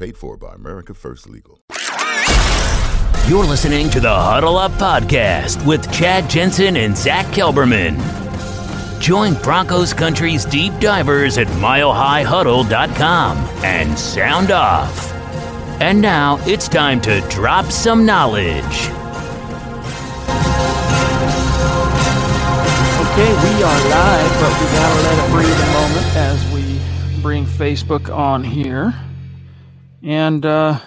Paid for by America First Legal. You're listening to the Huddle Up Podcast with Chad Jensen and Zach Kelberman. Join Broncos Country's deep divers at milehighhuddle.com and sound off. And now it's time to drop some knowledge. Okay, we are live, but we gotta let it breathe a moment as we bring Facebook on here and uh,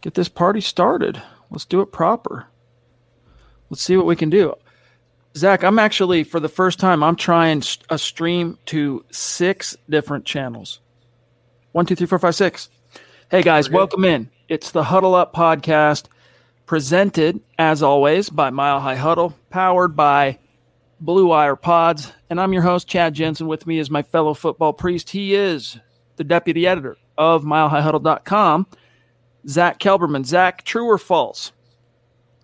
get this party started. Let's do it proper. Let's see what we can do. Zach, I'm actually, for the first time, I'm trying a stream to six different channels. One, two, three, four, five, six. Hey, guys, welcome in. It's the Huddle Up podcast, presented, as always, by Mile High Huddle, powered by Blue Wire Pods. And I'm your host, Chad Jensen. With me is my fellow football priest. He is the deputy editor of milehighhuddle.com, Zach Kelberman. Zach, true or false?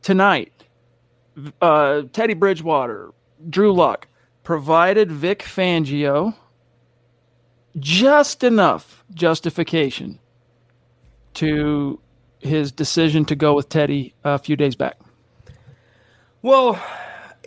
Tonight, uh, Teddy Bridgewater, Drew Lock provided Vic Fangio just enough justification to his decision to go with Teddy a few days back. Well,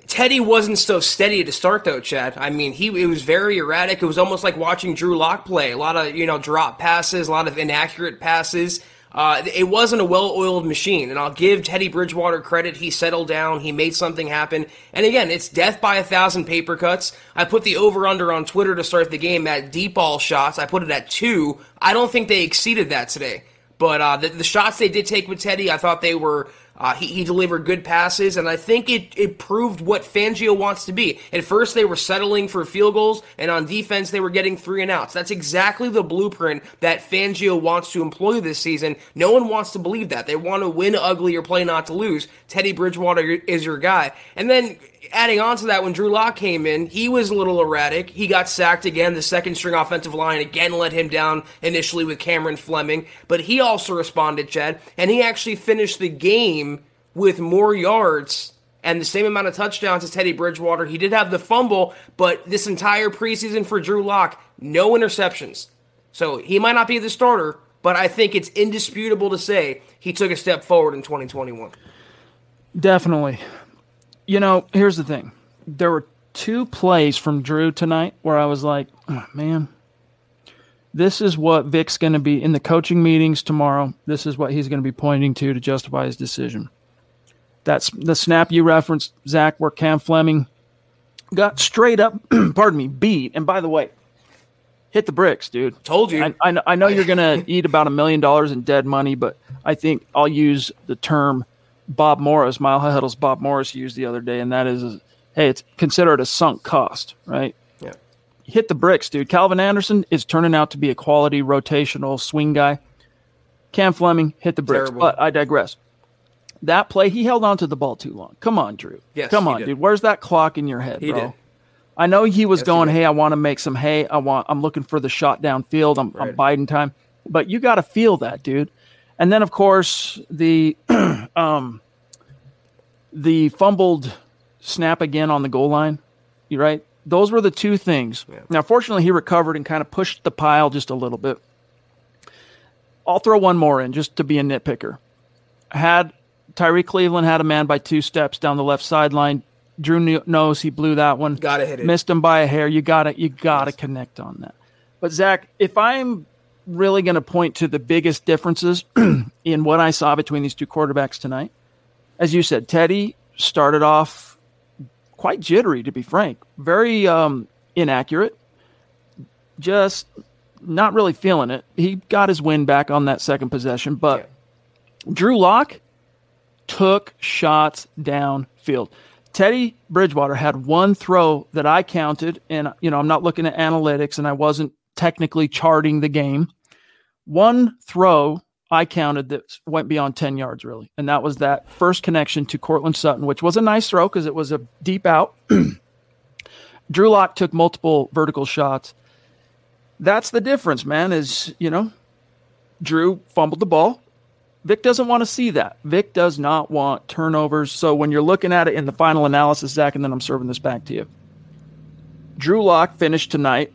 Teddy wasn't so steady to start though, Chad. I mean, he it was very erratic. It was almost like watching Drew Lock play. A lot of you know drop passes, a lot of inaccurate passes. Uh, it wasn't a well-oiled machine, and I'll give Teddy Bridgewater credit. He settled down. He made something happen. And again, it's death by a thousand paper cuts. I put the over/under on Twitter to start the game at deep ball shots. I put it at two. I don't think they exceeded that today. But uh, the, the shots they did take with Teddy, I thought they were uh, he, he, delivered good passes, and I think it, it proved what Fangio wants to be. At first, they were settling for field goals, and on defense, they were getting three and outs. That's exactly the blueprint that Fangio wants to employ this season. No one wants to believe that. They want to win ugly or play not to lose. Teddy Bridgewater is your guy. And then adding on to that, when Drew Lock came in, he was a little erratic. He got sacked again. The second string offensive line again let him down initially with Cameron Fleming, but he also responded, Chad, and he actually finished the game with more yards and the same amount of touchdowns as Teddy Bridgewater. He did have the fumble, but this entire preseason for Drew Lock, no interceptions. So he might not be the starter, but I think it's indisputable to say he took a step forward in 2021. Definitely you know, here's the thing. There were two plays from Drew tonight where I was like, oh, man, this is what Vic's going to be in the coaching meetings tomorrow. This is what he's going to be pointing to to justify his decision. That's the snap you referenced, Zach, where Cam Fleming got straight up, pardon me, beat. And by the way, hit the bricks, dude. Told you. I, I, I know you're going to eat about a million dollars in dead money, but I think I'll use the term Bob Morris, Mile High Huddle's Bob Morris used the other day, and that is, hey, it's considered a sunk cost, right? Yeah. Hit the bricks, dude. Calvin Anderson is turning out to be a quality rotational swing guy. Cam Fleming hit the bricks, Terrible. but I digress. That play, he held on to the ball too long. Come on, Drew. Yes, Come on, dude. Where's that clock in your head, he bro? Did. I know he was yes, going, he "Hey, I want to make some hay. I want. I'm looking for the shot downfield. I'm, right. I'm biding time." But you got to feel that, dude. And then, of course, the um, the fumbled snap again on the goal line. You right? Those were the two things. Yeah. Now, fortunately, he recovered and kind of pushed the pile just a little bit. I'll throw one more in just to be a nitpicker. Had Tyree Cleveland had a man by two steps down the left sideline. Drew knows he blew that one. Gotta hit it. Missed him by a hair. You gotta you gotta yes. connect on that. But Zach, if I'm really going to point to the biggest differences in what I saw between these two quarterbacks tonight, as you said, Teddy started off quite jittery, to be frank, very um, inaccurate, just not really feeling it. He got his win back on that second possession, but yeah. Drew Lock took shots downfield. Teddy Bridgewater had one throw that I counted, and you know I'm not looking at analytics, and I wasn't technically charting the game. One throw I counted that went beyond 10 yards, really. And that was that first connection to Courtland Sutton, which was a nice throw because it was a deep out. Drew Lock took multiple vertical shots. That's the difference, man, is, you know, Drew fumbled the ball. Vic doesn't want to see that. Vic does not want turnovers. So when you're looking at it in the final analysis, Zach, and then I'm serving this back to you. Drew Lock finished tonight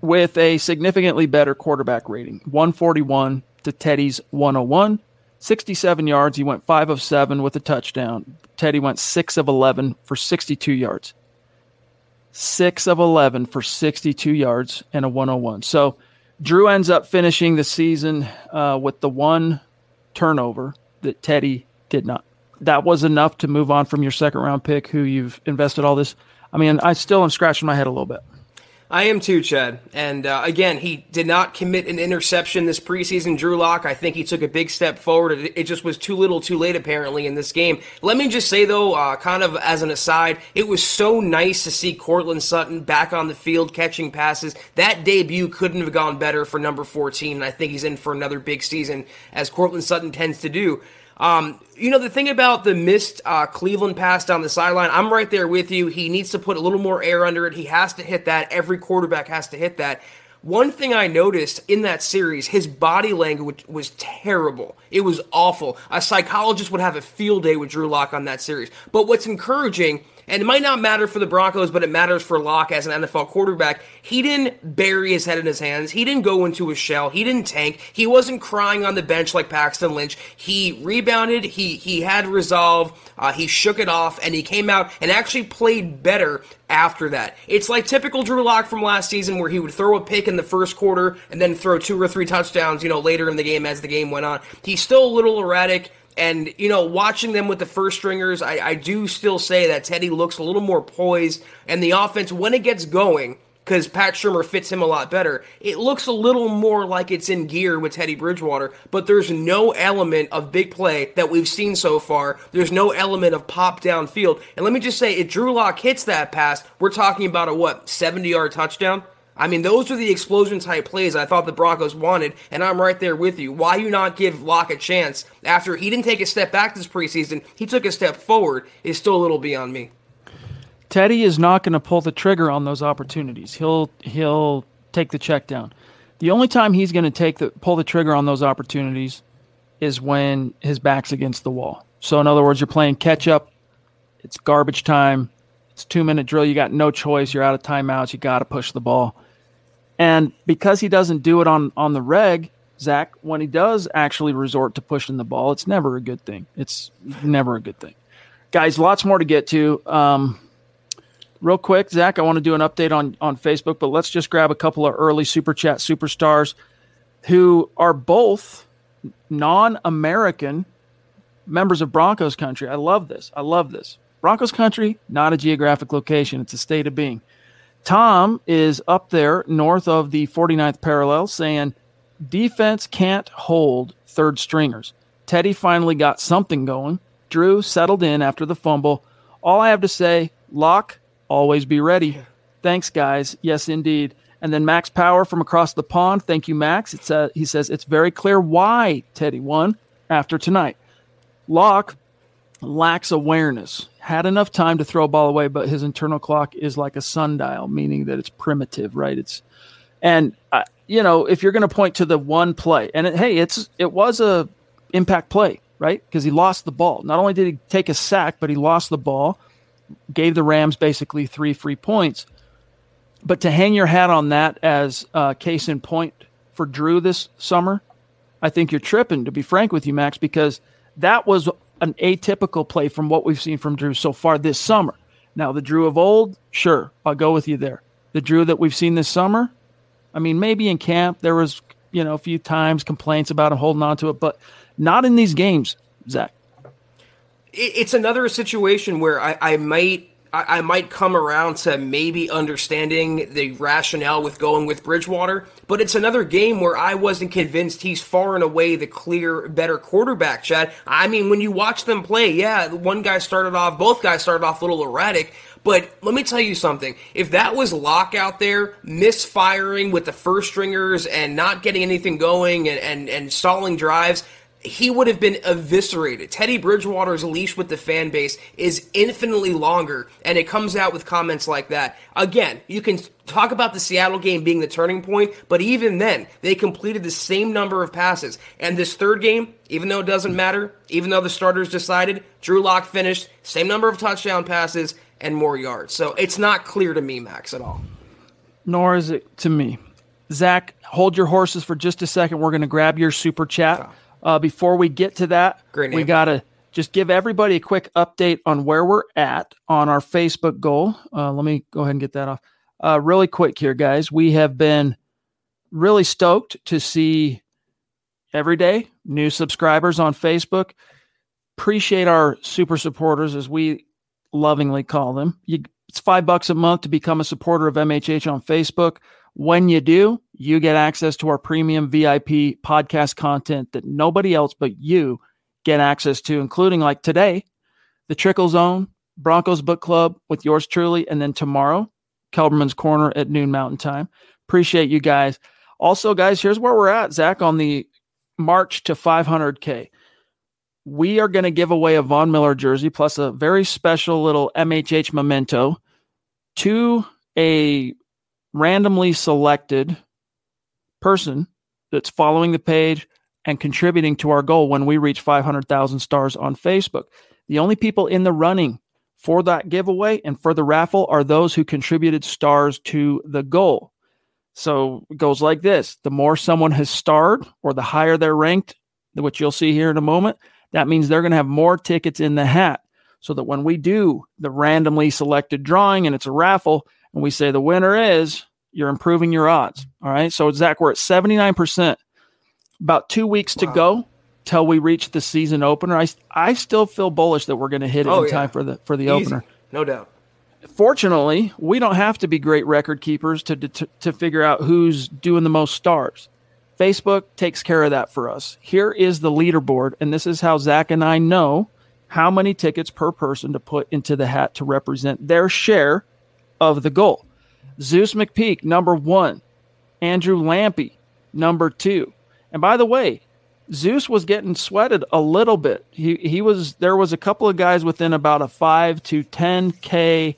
with a significantly better quarterback rating 141 to Teddy's 101. 67 yards. He went 5 of 7 with a touchdown. Teddy went 6 of 11 for 62 yards. 6 of 11 for 62 yards and a 101. So Drew ends up finishing the season uh, with the one turnover that Teddy did not. That was enough to move on from your second round pick, who you've invested all this. I mean, I still am scratching my head a little bit. I am too, Chad. And uh, again, he did not commit an interception this preseason. Drew Lock, I think he took a big step forward. It, just was too little, too late, apparently, in this game. Let me just say, though, uh, kind of as an aside, it was so nice to see Courtland Sutton back on the field catching passes. That debut couldn't have gone better for number 14, and I think he's in for another big season, as Courtland Sutton tends to do. Um, you know, the thing about the missed uh, Cleveland pass down the sideline, I'm right there with you. He needs to put a little more air under it. He has to hit that. Every quarterback has to hit that. One thing I noticed in that series, his body language was terrible. It was awful. A psychologist would have a field day with Drew Lock on that series. But what's encouraging and it might not matter for the Broncos, but it matters for Lock as an NFL quarterback. He didn't bury his head in his hands. He didn't go into a shell. He didn't tank. He wasn't crying on the bench like Paxton Lynch. He rebounded. He he had resolve. Uh, he shook it off, and he came out and actually played better after that. It's like typical Drew Lock from last season, where he would throw a pick in the first quarter and then throw two or three touchdowns, you know, later in the game as the game went on. He's still a little erratic. And, you know, watching them with the first stringers, I, I do still say that Teddy looks a little more poised. And the offense, when it gets going, because Pat Shurmur fits him a lot better. It looks a little more like it's in gear with Teddy Bridgewater, but there's no element of big play that we've seen so far. There's no element of pop downfield. And let me just say, if Drew Lock hits that pass, we're talking about a what, 70 yard touchdown? I mean, those are the explosion type plays I thought the Broncos wanted, and I'm right there with you. Why you not give Lock a chance after he didn't take a step back this preseason? He took a step forward. Is still a little beyond me. Teddy is not going to pull the trigger on those opportunities. He'll he'll take the check down. The only time he's going to take the pull the trigger on those opportunities is when his back's against the wall. So in other words, you're playing catch up. It's garbage time. It's two minute drill. You got no choice. You're out of timeouts. You got to push the ball. And because he doesn't do it on on the reg, Zach, when he does actually resort to pushing the ball, it's never a good thing. It's never a good thing. Guys, lots more to get to. Um, real quick, Zach, I want to do an update on on Facebook, but let's just grab a couple of early super chat superstars who are both non-American members of Broncos country. I love this. I love this. Broncos country, not a geographic location, it's a state of being. Tom is up there north of the 49th parallel saying defense can't hold third stringers. Teddy finally got something going. Drew settled in after the fumble. All I have to say, lock, always be ready. Thanks, guys. Yes, indeed. And then Max Power from across the pond. Thank you, Max. It's uh, he says it's very clear why Teddy won after tonight. Lock lacks awareness. Had enough time to throw a ball away, but his internal clock is like a sundial, meaning that it's primitive, right? It's And uh, you know, if you're going to point to the one play, and it, hey, it's it was a impact play, right? Because he lost the ball. Not only did he take a sack, but he lost the ball, gave the Rams basically three free points. But to hang your hat on that as a case in point for Drew this summer, I think you're tripping, to be frank with you, Max, because that was an atypical play from what we've seen from Drew so far this summer. Now, the Drew of old, sure, I'll go with you there. The Drew that we've seen this summer, I mean, maybe in camp there was, you know, a few times complaints about him holding on to it, but not in these games, Zach. It's another situation where I, I might I, I might come around to maybe understanding the rationale with going with Bridgewater, but it's another game where I wasn't convinced he's far and away the clear better quarterback, Chad. I mean, when you watch them play, yeah, one guy started off, both guys started off a little erratic, but let me tell you something. If that was Lock out there, misfiring with the first stringers and not getting anything going and, and, and stalling drives, he would have been eviscerated. Teddy Bridgewater's leash with the fan base is infinitely longer, and it comes out with comments like that. Again, you can talk about the Seattle game being the turning point, but even then, they completed the same number of passes. And this third game, even though it doesn't matter, even though the starters decided, Drew Lock finished, same number of touchdown passes and more yards. So it's not clear to me, Max, at all. Nor is it to me. Zach, hold your horses for just a second. We're going to grab your super chat. Uh, before we get to that, we got to just give everybody a quick update on where we're at on our Facebook goal. Uh, let me go ahead and get that off. Uh, really quick here, guys. We have been really stoked to see every day new subscribers on Facebook. Appreciate our super supporters, as we lovingly call them. You, it's five bucks a month to become a supporter of MHH on Facebook. When you do, you get access to our premium VIP podcast content that nobody else but you get access to, including like today, the Trickle Zone, Broncos Book Club with yours truly, and then tomorrow, Kelberman's Corner at noon Mountain Time. Appreciate you guys. Also, guys, here's where we're at, Zach, on the march to 500K. We are going to give away a Von Miller jersey plus a very special little MHH memento to a randomly selected person that's following the page and contributing to our goal when we reach 500,000 stars on Facebook. The only people in the running for that giveaway and for the raffle are those who contributed stars to the goal. So it goes like this the more someone has starred or the higher they're ranked, which you'll see here in a moment, that means they're going to have more tickets in the hat. So that when we do the randomly selected drawing and it's a raffle, and we say the winner is, you're improving your odds. All right. So, Zach, we're at 79%. About two weeks wow. to go till we reach the season opener. I, I still feel bullish that we're going to hit it oh, in yeah. time for the for the Easy. opener. No doubt. Fortunately, we don't have to be great record keepers to, to to figure out who's doing the most stars. Facebook takes care of that for us. Here is the leaderboard, and this is how Zach and I know how many tickets per person to put into the hat to represent their share of the goal. Zeus McPeak, number one. Andrew Lampy, number two. And by the way, Zeus was getting sweated a little bit. He he was there was a couple of guys within about a five to ten k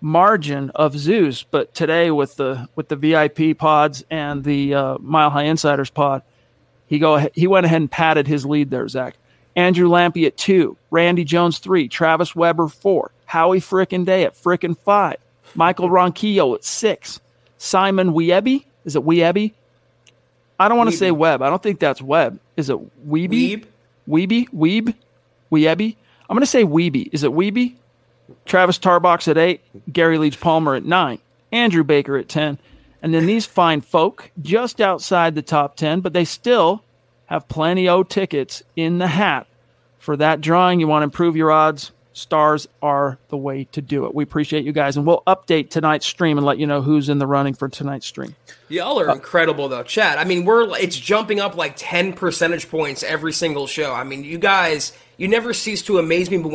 margin of Zeus, but today with the with the VIP pods and the uh, Mile High Insiders pod, he go he went ahead and padded his lead there. Zach Andrew Lampy at two, Randy Jones three, Travis Weber four, Howie Frickin Day at frickin five, Michael Ronquillo at six. Simon Wiebi. Is it Wiebi? I don't want to say Web. I don't think that's Web. Is it Weeby? Weeby? Weeb? Wiebi? I'm going to say Weeby. Is it Weeby? Travis Tarbox at eight. Gary Leach Palmer at nine. Andrew Baker at 10. And then these fine folk just outside the top 10, but they still have plenty of tickets in the hat for that drawing. You want to improve your odds? Stars are the way to do it. We appreciate you guys, and we'll update tonight's stream and let you know who's in the running for tonight's stream. Y'all are uh, incredible, though, Chad. I mean, we're it's jumping up like ten percentage points every single show. I mean, you guys, you never cease to amaze me.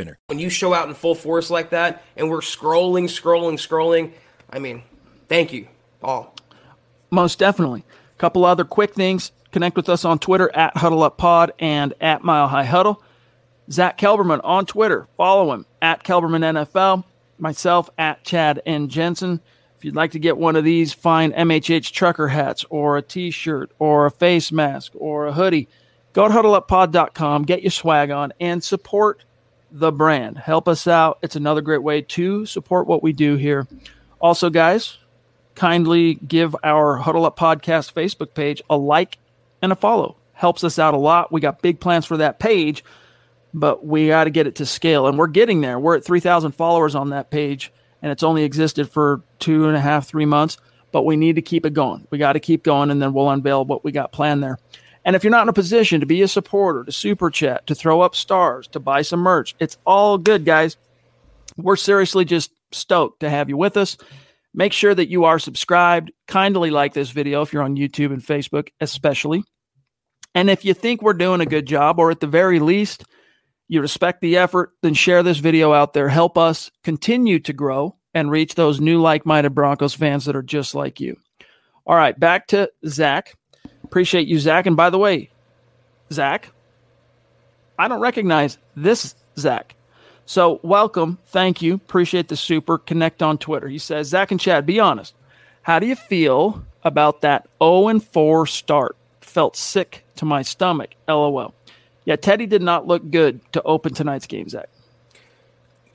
When you show out in full force like that, and we're scrolling, scrolling, scrolling, I mean, thank you all. Most definitely. A couple other quick things. Connect with us on Twitter at Huddle Up Pod and at Mile High Huddle. Zach Kelberman on Twitter. Follow him at Kelberman NFL. Myself at Chad and Jensen. If you'd like to get one of these fine MHH trucker hats or a t shirt or a face mask or a hoodie, go to huddleuppod.com, get your swag on, and support the brand. Help us out. It's another great way to support what we do here. Also, guys, kindly give our Huddle Up Podcast Facebook page a like and a follow. Helps us out a lot. We got big plans for that page, but we got to get it to scale. And we're getting there. We're at 3,000 followers on that page, and it's only existed for two and a half, three months, but we need to keep it going. We got to keep going, and then we'll unveil what we got planned there. And if you're not in a position to be a supporter, to super chat, to throw up stars, to buy some merch, it's all good, guys. We're seriously just stoked to have you with us. Make sure that you are subscribed. Kindly like this video if you're on YouTube and Facebook, especially. And if you think we're doing a good job, or at the very least, you respect the effort, then share this video out there. Help us continue to grow and reach those new like minded Broncos fans that are just like you. All right, back to Zach. Appreciate you, Zach. And by the way, Zach, I don't recognize this Zach. So welcome. Thank you. Appreciate the super. Connect on Twitter. He says, Zach and Chad, be honest. How do you feel about that 0 and 4 start? Felt sick to my stomach. LOL. Yeah, Teddy did not look good to open tonight's game, Zach.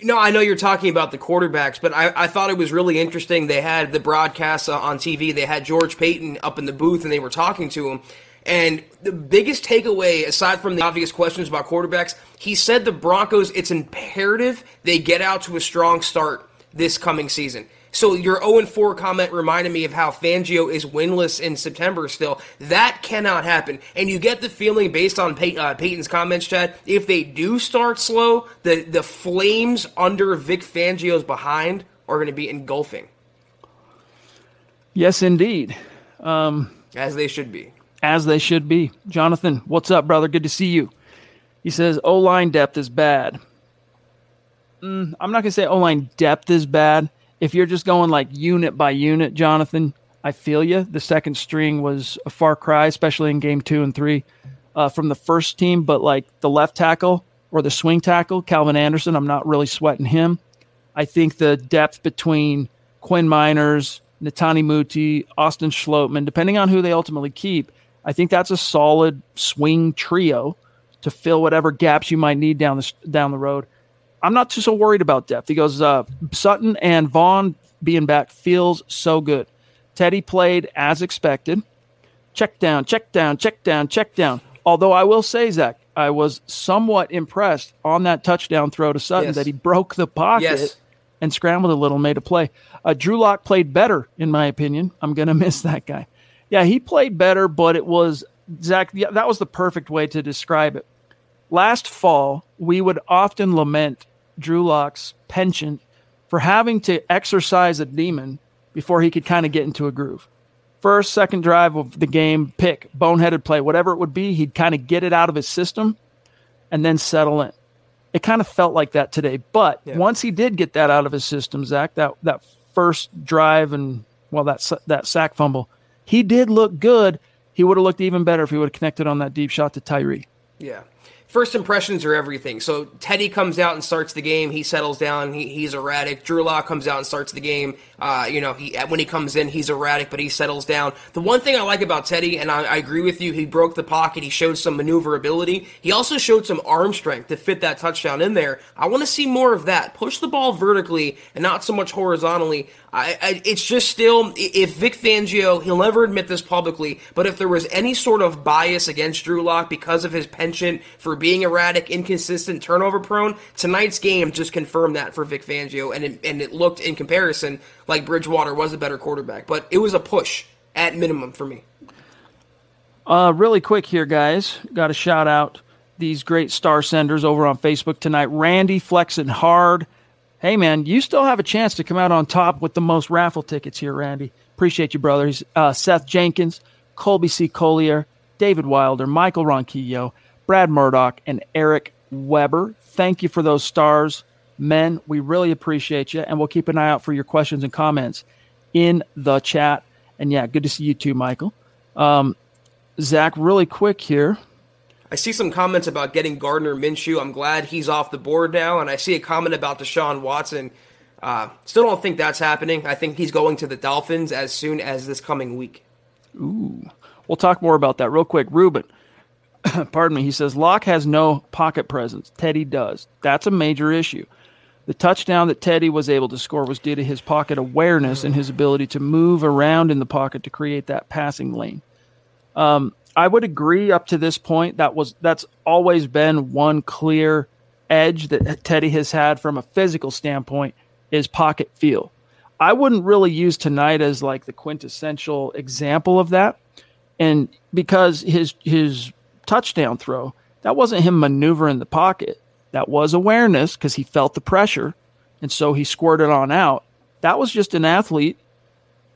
No, I know you're talking about the quarterbacks, but I, I thought it was really interesting. They had the broadcast on TV. They had George Paton up in the booth, and they were talking to him. And the biggest takeaway, aside from the obvious questions about quarterbacks, he said the Broncos, it's imperative they get out to a strong start this coming season. So your 0 4 comment reminded me of how Fangio is winless in September still. That cannot happen. And you get the feeling based on Pey- uh, Paton's comments, Chad, if they do start slow, the, the flames under Vic Fangio's behind are going to be engulfing. Yes, indeed. Um, as they should be. As they should be. Jonathan, what's up, brother? Good to see you. He says O line depth is bad. Mm, I'm not going to say O line depth is bad if you're just going like unit by unit, Jonathan, I feel you. The second string was a far cry, especially in game two and three uh, from the first team. But like the left tackle or the swing tackle, Calvin Anderson, I'm not really sweating him. I think the depth between Quinn Meinerz, Netane Muti, Austin Schlottmann, depending on who they ultimately keep, I think that's a solid swing trio to fill whatever gaps you might need down the down the road. I'm not too so worried about depth. He goes, uh, Sutton and Von being back feels so good. Teddy played as expected. Check down, check down, check down, check down. Although I will say, Zach, I was somewhat impressed on that touchdown throw to Sutton Yes. that he broke the pocket Yes. and scrambled a little, made a play. Uh, Drew Lock played better, in my opinion. I'm going to miss that guy. Yeah, he played better, but it was, Zach, yeah, that was the perfect way to describe it. Last fall, we would often lament Drew Lock's penchant for having to exercise a demon before he could kind of get into a groove. First, second drive of the game, pick, boneheaded play, whatever it would be, he'd kind of get it out of his system and then settle in. It kind of felt like that today. But once he did get that out of his system, Zach, that, that first drive and, well, that, that sack fumble, he did look good. He would have looked even better if he would have connected on that deep shot to Tyree. Yeah. First impressions are everything. So Teddy comes out and starts the game. He settles down. He, he's erratic. Drew Lock comes out and starts the game. Uh, you know, he when he comes in, he's erratic, but he settles down. The one thing I like about Teddy, and I, I agree with you, he broke the pocket. He showed some maneuverability. He also showed some arm strength to fit that touchdown in there. I want to see more of that. Push the ball vertically and not so much horizontally. I, I, it's just still, if Vic Fangio, he'll never admit this publicly, but if there was any sort of bias against Drew Lock because of his penchant for being erratic, inconsistent, turnover prone, tonight's game just confirmed that for Vic Fangio, and it, and it looked in comparison like Bridgewater was a better quarterback, but it was a push at minimum for me. Uh, really quick here, guys. Got to shout out these great star senders over on Facebook tonight. Randy flexing hard. Hey, man, you still have a chance to come out on top with the most raffle tickets here, Randy. Appreciate you, brothers. Uh, Seth Jenkins, Colby C. Collier, David Wilder, Michael Ronquillo, Brad Murdoch, and Eric Weber. Thank you for those stars. Men, we really appreciate you, and we'll keep an eye out for your questions and comments in the chat. And yeah, good to see you too, Michael. Um, Zach, really quick here. I see some comments about getting Gardner Minshew. I'm glad he's off the board now, and I see a comment about Deshaun Watson. Uh, still don't think that's happening. I think he's going to the Dolphins as soon as this coming week. Ooh, we'll talk more about that real quick. Ruben, pardon me, he says Lock has no pocket presence. Teddy does. That's a major issue. The touchdown that Teddy was able to score was due to his pocket awareness and his ability to move around in the pocket to create that passing lane. Um, I would agree up to this point that was that's always been one clear edge that Teddy has had from a physical standpoint is pocket feel. I wouldn't really use tonight as like the quintessential example of that. And because his his touchdown throw, that wasn't him maneuvering the pocket. That was awareness because he felt the pressure and so he squirted on out. That was just an athlete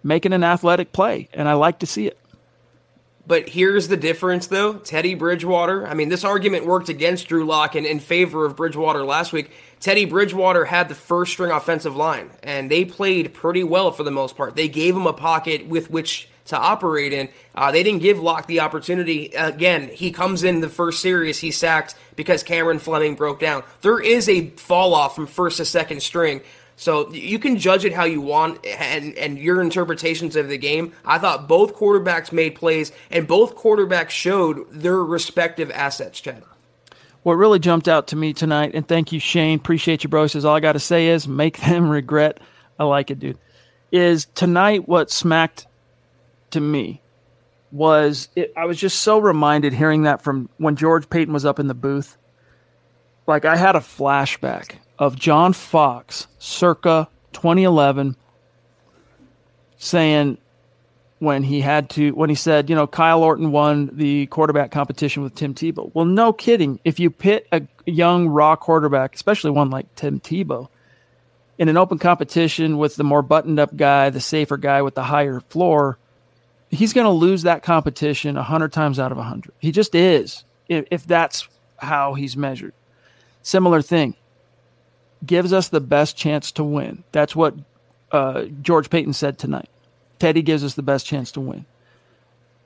making an athletic play and I like to see it. But here's the difference, though. Teddy Bridgewater. I mean, this argument worked against Drew Lock and in favor of Bridgewater last week. Teddy Bridgewater had the first string offensive line, and they played pretty well for the most part. They gave him a pocket with which to operate in. Uh, they didn't give Lock the opportunity. Again, he comes in the first series, he sacked because Cameron Fleming broke down. There is a fall off from first to second string. So you can judge it how you want and, and your interpretations of the game. I thought both quarterbacks made plays and both quarterbacks showed their respective assets, Chad. What really jumped out to me tonight, and thank you, Shane. Appreciate you, bro. Says all I got to say is make them regret. I like it, dude. Is tonight what smacked to me was it, I was just so reminded hearing that from when George Paton was up in the booth. Like I had a flashback of John Fox circa 2011 saying when he had to when he said, you know, Kyle Orton won the quarterback competition with Tim Tebow. Well, no kidding. If you pit a young raw quarterback, especially one like Tim Tebow, in an open competition with the more buttoned up guy, the safer guy with the higher floor, he's going to lose that competition 100 times out of 100. He just is. If, if that's how he's measured. Similar thing. Gives us the best chance to win. That's what uh, George Paton said tonight. Teddy gives us the best chance to win.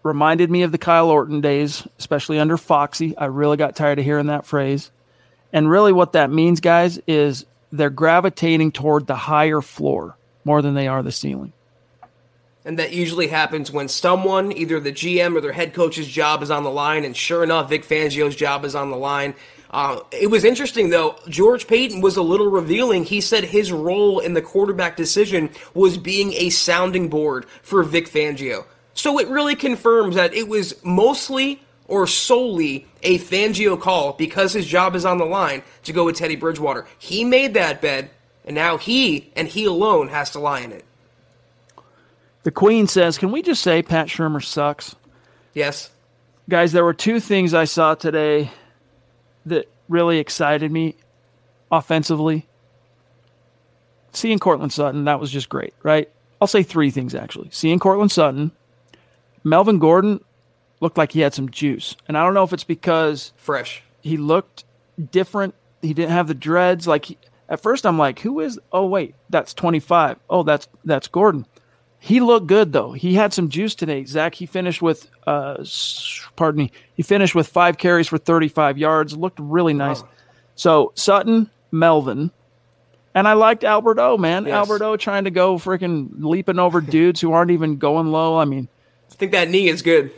Reminded me of the Kyle Orton days, especially under Foxy. I really got tired of hearing that phrase. And really, what that means, guys, is they're gravitating toward the higher floor more than they are the ceiling. And that usually happens when someone, either the GM or their head coach's job is on the line. And sure enough, Vic Fangio's job is on the line. Uh, it was interesting, though. George Paton was a little revealing. He said his role in the quarterback decision was being a sounding board for Vic Fangio. So it really confirms that it was mostly or solely a Fangio call because his job is on the line to go with Teddy Bridgewater. He made that bed, and now he and he alone has to lie in it. The Queen says, "Can we just say Pat Shurmur sucks?" Yes. Guys, there were two things I saw today that really excited me offensively. Seeing Courtland Sutton, that was just great, right? I'll say three things actually. Seeing Courtland Sutton, Melvin Gordon looked like he had some juice. And I don't know if it's because fresh. He looked different. He didn't have the dreads like he, at first I'm like, "Who is Oh wait, that's 25. Oh, that's that's Gordon." He looked good though. He had some juice today. Zach, he finished with uh pardon me. He finished with 5 carries for 35 yards. Looked really nice. So, Sutton, Melvin, and I liked Albert O, man. Yes. Albert O trying to go freaking leaping over dudes who aren't even going low. I mean, I think that knee is good.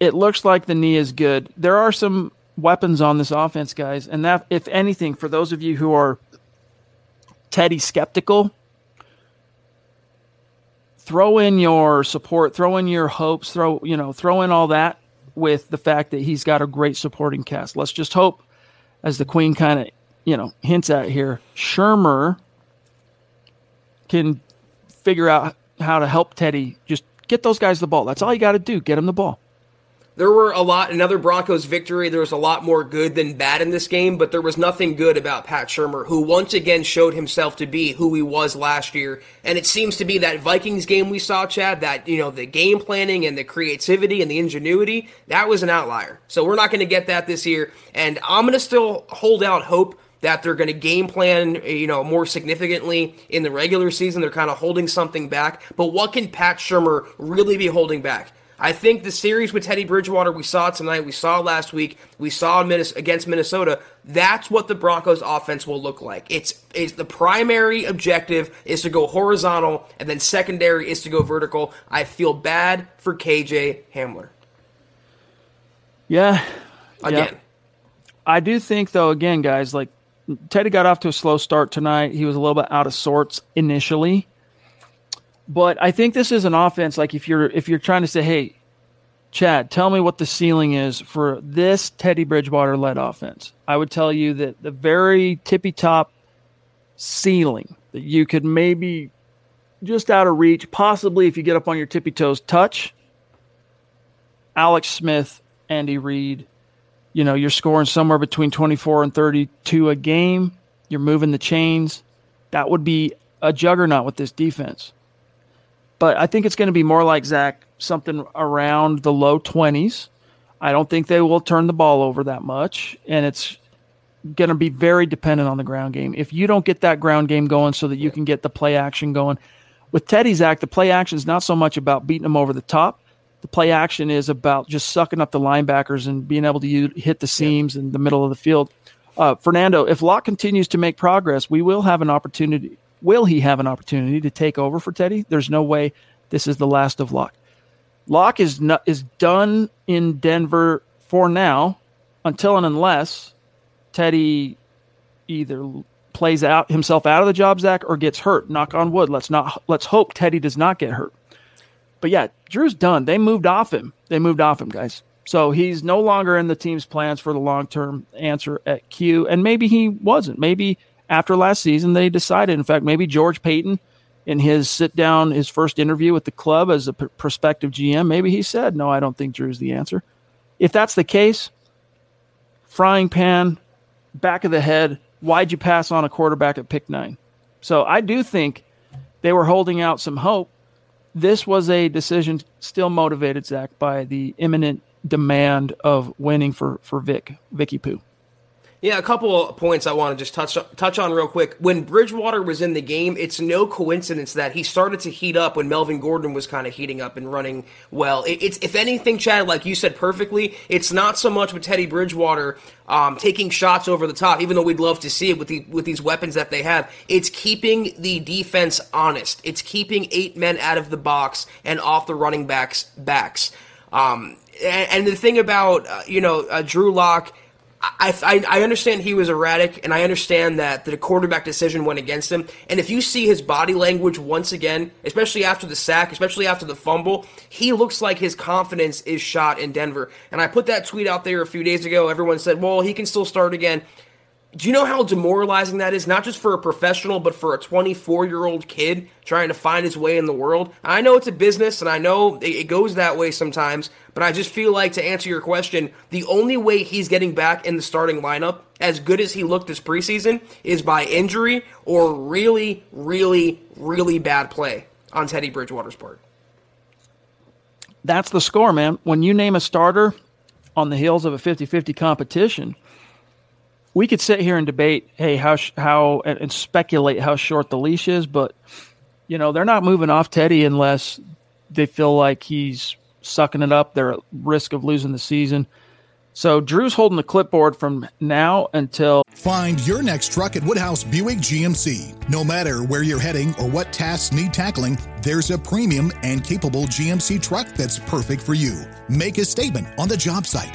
It looks like the knee is good. There are some weapons on this offense, guys, and that if anything, for those of you who are Teddy skeptical, throw in your support, throw in your hopes, throw you know, throw in all that with the fact that he's got a great supporting cast. Let's just hope, as the Queen kind of you know hints at here, Shurmur can figure out how to help Teddy just get those guys the ball. That's all you got to do. Get him the ball there were a lot another Broncos victory. There was a lot more good than bad in this game, but there was nothing good about Pat Shurmur, who once again showed himself to be who he was last year. And it seems to be that Vikings game we saw, Chad, that you know the game planning and the creativity and the ingenuity that was an outlier. So we're not going to get that this year, and I'm going to still hold out hope that they're going to game plan, you know, more significantly in the regular season. They're kind of holding something back. But what can Pat Shurmur really be holding back? I think the series with Teddy Bridgewater, we saw tonight, we saw last week, we saw against Minnesota. That's what the Broncos offense will look like. It's, it's the primary objective is to go horizontal, and then secondary is to go vertical. I feel bad for KJ Hamler. Yeah. Again. Yeah. I do think though, again, guys, like Teddy got off to a slow start tonight. He was a little bit out of sorts initially. But I think this is an offense like if you're if you're trying to say, hey, Chad, tell me what the ceiling is for this Teddy Bridgewater led offense. I would tell you that the very tippy top ceiling that you could maybe just out of reach, possibly if you get up on your tippy toes, touch Alex Smith, Andy Reid. You know, you're scoring somewhere between 24 and 32 a game. You're moving the chains. That would be a juggernaut with this defense. But I think it's going to be more like Zach, something around the low 20s. I don't think they will turn the ball over that much. And it's going to be very dependent on the ground game. If you don't get that ground game going so that you can get the play action going, with Teddy Zach, the play action is not so much about beating them over the top. The play action is about just sucking up the linebackers and being able to hit the seams in the middle of the field. Uh, Fernando, if Lock continues to make progress, we will have an opportunity Will he have an opportunity to take over for Teddy? There's no way this is the last of Lock. Lock is not, is done in Denver for now, until and unless Teddy either plays out himself out of the job, Zach, or gets hurt. Knock on wood. Let's not let's hope Teddy does not get hurt. But yeah, Drew's done. They moved off him. They moved off him, guys. So he's no longer in the team's plans for the long term answer at Q. And maybe he wasn't. Maybe after last season, they decided, in fact, maybe George Paton in his sit down, his first interview with the club as a p- prospective GM, maybe he said, No, I don't think Drew's the answer. If that's the case, frying pan, back of the head, why'd you pass on a quarterback at pick nine? So I do think they were holding out some hope. This was a decision still motivated, Zach, by the imminent demand of winning for, for Vic, Vicky Pooh. Yeah, a couple of points I want to just touch touch on real quick. When Bridgewater was in the game, it's no coincidence that he started to heat up when Melvin Gordon was kind of heating up and running well. It, it's if anything, Chad, like you said perfectly, it's not so much with Teddy Bridgewater um, taking shots over the top, even though we'd love to see it with the with these weapons that they have. It's keeping the defense honest. It's keeping eight men out of the box and off the running backs backs. Um, and, and, the thing about uh, you know uh, Drew Lock I, I, I understand he was erratic, and I understand that the quarterback decision went against him. And if you see his body language once again, especially after the sack, especially after the fumble, he looks like his confidence is shot in Denver. And I put that tweet out there a few days ago. Everyone said, well, he can still start again. Do you know how demoralizing that is? Not just for a professional, but for a 24 year old kid trying to find his way in the world. I know it's a business, and I know it goes that way sometimes, but I just feel like to answer your question, the only way he's getting back in the starting lineup, as good as he looked this preseason, is by injury or really, really, really bad play on Teddy Bridgewater's part. That's the score, man. When you name a starter on the heels of a 50 50 competition, we could sit here and debate, hey, how how and, and, speculate how short the leash is, but you know they're not moving off Teddy unless they feel like he's sucking it up. They're at risk of losing the season. So Drew's holding the clipboard from now until. Find your next truck at Woodhouse Buick GMC. No matter where you're heading or what tasks need tackling, there's a premium and capable GMC truck that's perfect for you. Make a statement on the job site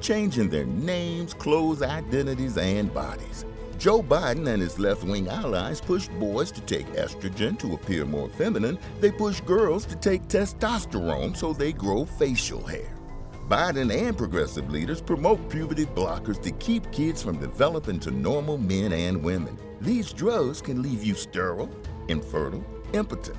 changing their names, clothes, identities, and bodies. Joe Biden and his left wing allies push boys to take estrogen to appear more feminine. They push girls to take testosterone so they grow facial hair. Biden and progressive leaders promote puberty blockers to keep kids from developing to normal men and women. These drugs can leave you sterile, infertile, impotent.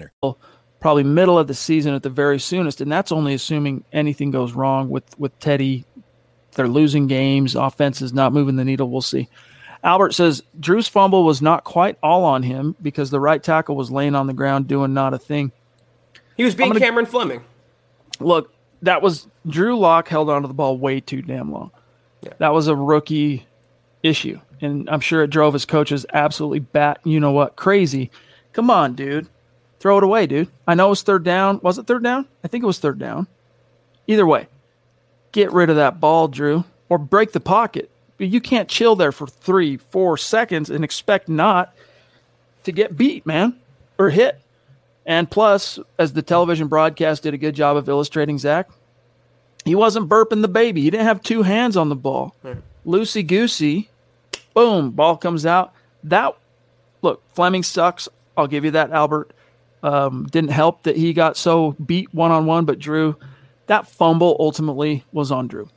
winner. Probably middle of the season at the very soonest, and that's only assuming anything goes wrong with with Teddy. They're losing games. Offense is not moving the needle. We'll see. Albert says Drew's fumble was not quite all on him because the right tackle was laying on the ground doing not a thing. He was being gonna, Cameron Fleming. Look, that was Drew Lock held onto the ball way too damn long. Yeah. That was a rookie issue, and I'm sure it drove his coaches absolutely bat. You know what? Crazy. Come on, dude. Throw it away, dude. I know it was third down. Was it third down? I think it was third down. Either way, get rid of that ball, Drew, or break the pocket. You can't chill there for three, four seconds and expect not to get beat, man, or hit. And plus, as the television broadcast did a good job of illustrating, Zach, he wasn't burping the baby. He didn't have two hands on the ball. Loosey goosey, boom, ball comes out. That look, Fleming sucks. I'll give you that, Albert. Um, didn't help that he got so beat one on one, but Drew, that fumble ultimately was on Drew.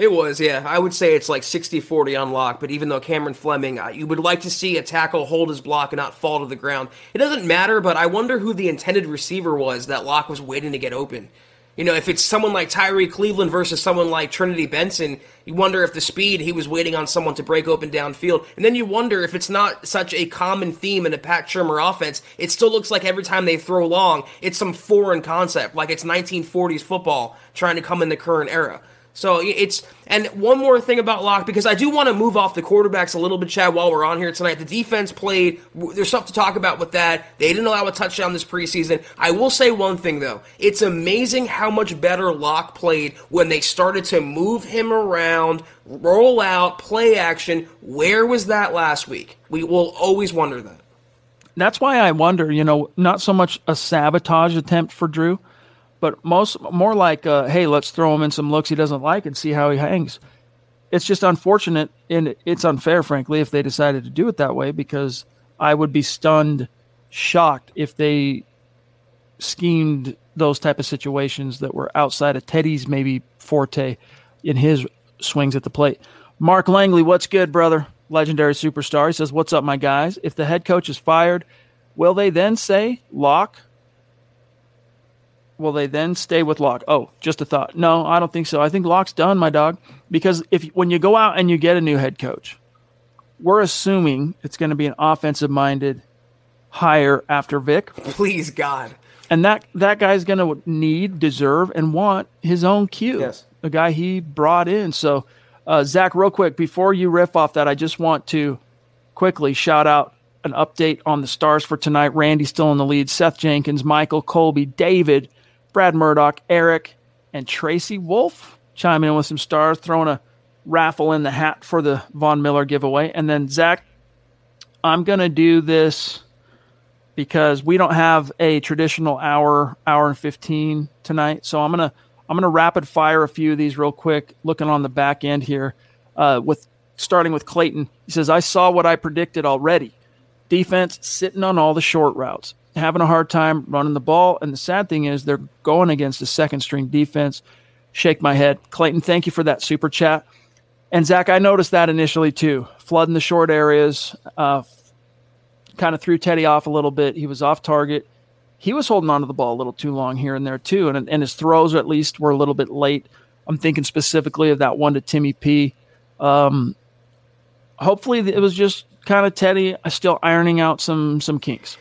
It was, yeah. I would say it's like 60 40 on lock, but even though Cameron Fleming, uh, you would like to see a tackle hold his block and not fall to the ground. It doesn't matter, but I wonder who the intended receiver was that lock was waiting to get open. You know, if it's someone like Tyrie Cleveland versus someone like Trinity Benson, you wonder if the speed he was waiting on someone to break open downfield. And then you wonder if it's not such a common theme in a Pat Shurmur offense. It still looks like every time they throw long, it's some foreign concept, like it's 1940s football trying to come in the current era. So it's and one more thing about Lock because I do want to move off the quarterbacks a little bit, Chad. While we're on here tonight, the defense played. There's stuff to talk about with that. They didn't allow a touchdown this preseason. I will say one thing though: it's amazing how much better Lock played when they started to move him around, roll out, play action. Where was that last week? We will always wonder that. that's why I wonder, you know, not so much a sabotage attempt for Drew, but most more like, uh, hey, let's throw him in some looks he doesn't like and see how he hangs. It's just unfortunate and it's unfair, frankly, if they decided to do it that way because I would be stunned, shocked if they schemed those type of situations that were outside of Teddy's maybe forte in his swings at the plate. Mark Langley, what's good, brother? Legendary superstar. He says, What's up, my guys? If the head coach is fired, will they then say lock? Will they then stay with Lock? Oh, just a thought. No, I don't think so. I think Lock's done, my dog. Because if when you go out and you get a new head coach, we're assuming it's going to be an offensive minded hire after Vic. Please God. And that that guy's going to need, deserve, and want his own cue. Yes. The guy he brought in. So uh, Zach, real quick, before you riff off that, I just want to quickly shout out an update on the stars for tonight. Randy still in the lead. Seth Jenkins, Michael Colby, David, Brad Murdoch, Eric, and Tracy Wolf chiming in with some stars, throwing a raffle in the hat for the Von Miller giveaway. And then Zach, I'm gonna do this because we don't have a traditional hour, hour and fifteen tonight. So I'm gonna I'm going to rapid fire a few of these real quick, looking on the back end here. Uh, with starting with Clayton, he says, "I saw what I predicted already. Defense sitting on all the short routes, having a hard time running the ball, and the sad thing is they're going against a second string defense." Shake my head, Clayton. Thank you for that super chat. And Zach, I noticed that initially too, flooding the short areas. Uh, kind of threw Teddy off a little bit. He was off target he was holding onto the ball a little too long here and there too, and and his throws at least were a little bit late. I'm thinking specifically of that one to Timmy P. Um, hopefully, it was just kind of Teddy still ironing out some some kinks.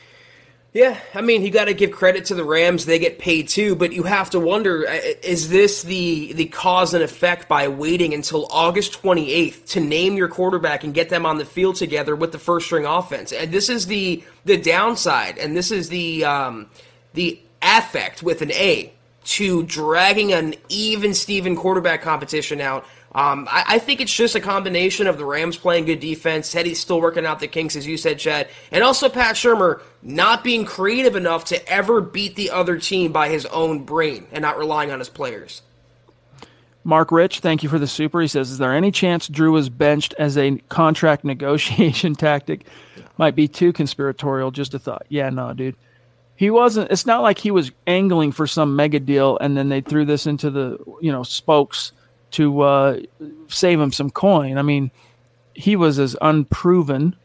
Yeah, I mean, you got to give credit to the Rams; they get paid too. But you have to wonder: uh, is this the the cause and effect by waiting until August twenty eighth to name your quarterback and get them on the field together with the first string offense? And this is the the downside, and this is the um, the affect with an A to dragging an even Steven quarterback competition out um, I, I, think it's just a combination of the Rams playing good defense, Teddy's still working out the kinks, as you said, Chad, and also Pat Shurmur not being creative enough to ever beat the other team by his own brain and not relying on his players. Mark Rich, thank you for the super. He says, "Is there any chance Drew was benched as a contract negotiation tactic? Might be too conspiratorial. Just a thought. Yeah, no, dude." He wasn't. It's not like he was angling for some mega deal, and then they threw this into the you know spokes to uh, save him some coin. I mean, he was as unproven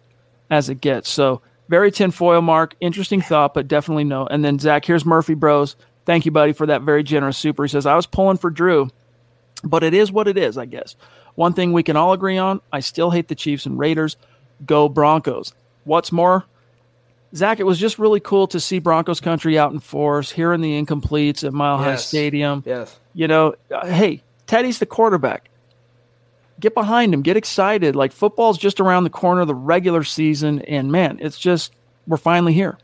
as it gets. So very tinfoil mark. Interesting thought, but definitely no. And then Zach, here's Murphy Bros. Thank you, buddy, for that very generous super. He says, I was pulling for Drew, but it is what it is, I guess. One thing we can all agree on I still hate the Chiefs and Raiders. Go Broncos. What's more, Zach, it was just really cool to see Broncos country out in force, hearing the incompletes at Mile yes. High Stadium. Yes. You know, uh, hey, Teddy's the quarterback. Get behind him. Get excited. Like football's just around the corner the regular season, and man, it's just we're finally here.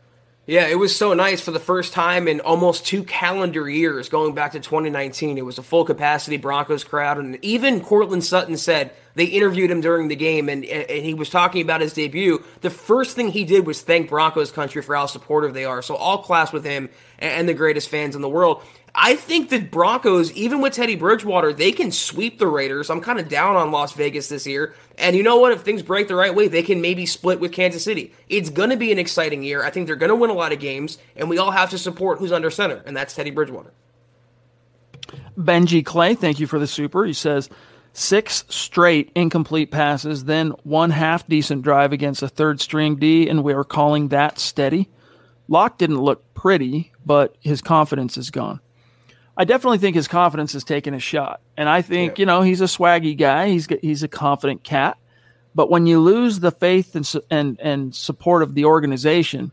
Yeah, it was so nice for the first time in almost two calendar years, going back to 2019. It was a full capacity Broncos crowd, and even Courtland Sutton said they interviewed him during the game, and, and he was talking about his debut. The first thing he did was thank Broncos country for how supportive they are. So all class with him and the greatest fans in the world. I think the Broncos, even with Teddy Bridgewater, they can sweep the Raiders. I'm kind of down on Las Vegas this year. And you know what? If things break the right way, they can maybe split with Kansas City. It's going to be an exciting year. I think they're going to win a lot of games, and we all have to support who's under center, and that's Teddy Bridgewater. Benji Clay, thank you for the super. He says six straight incomplete passes, then one half decent drive against a third string D, and we are calling that steady. Lock didn't look pretty, but his confidence is gone. I definitely think his confidence has taken a shot, and I think yeah. you know he's a swaggy guy. He's he's a confident cat, but when you lose the faith and and and support of the organization,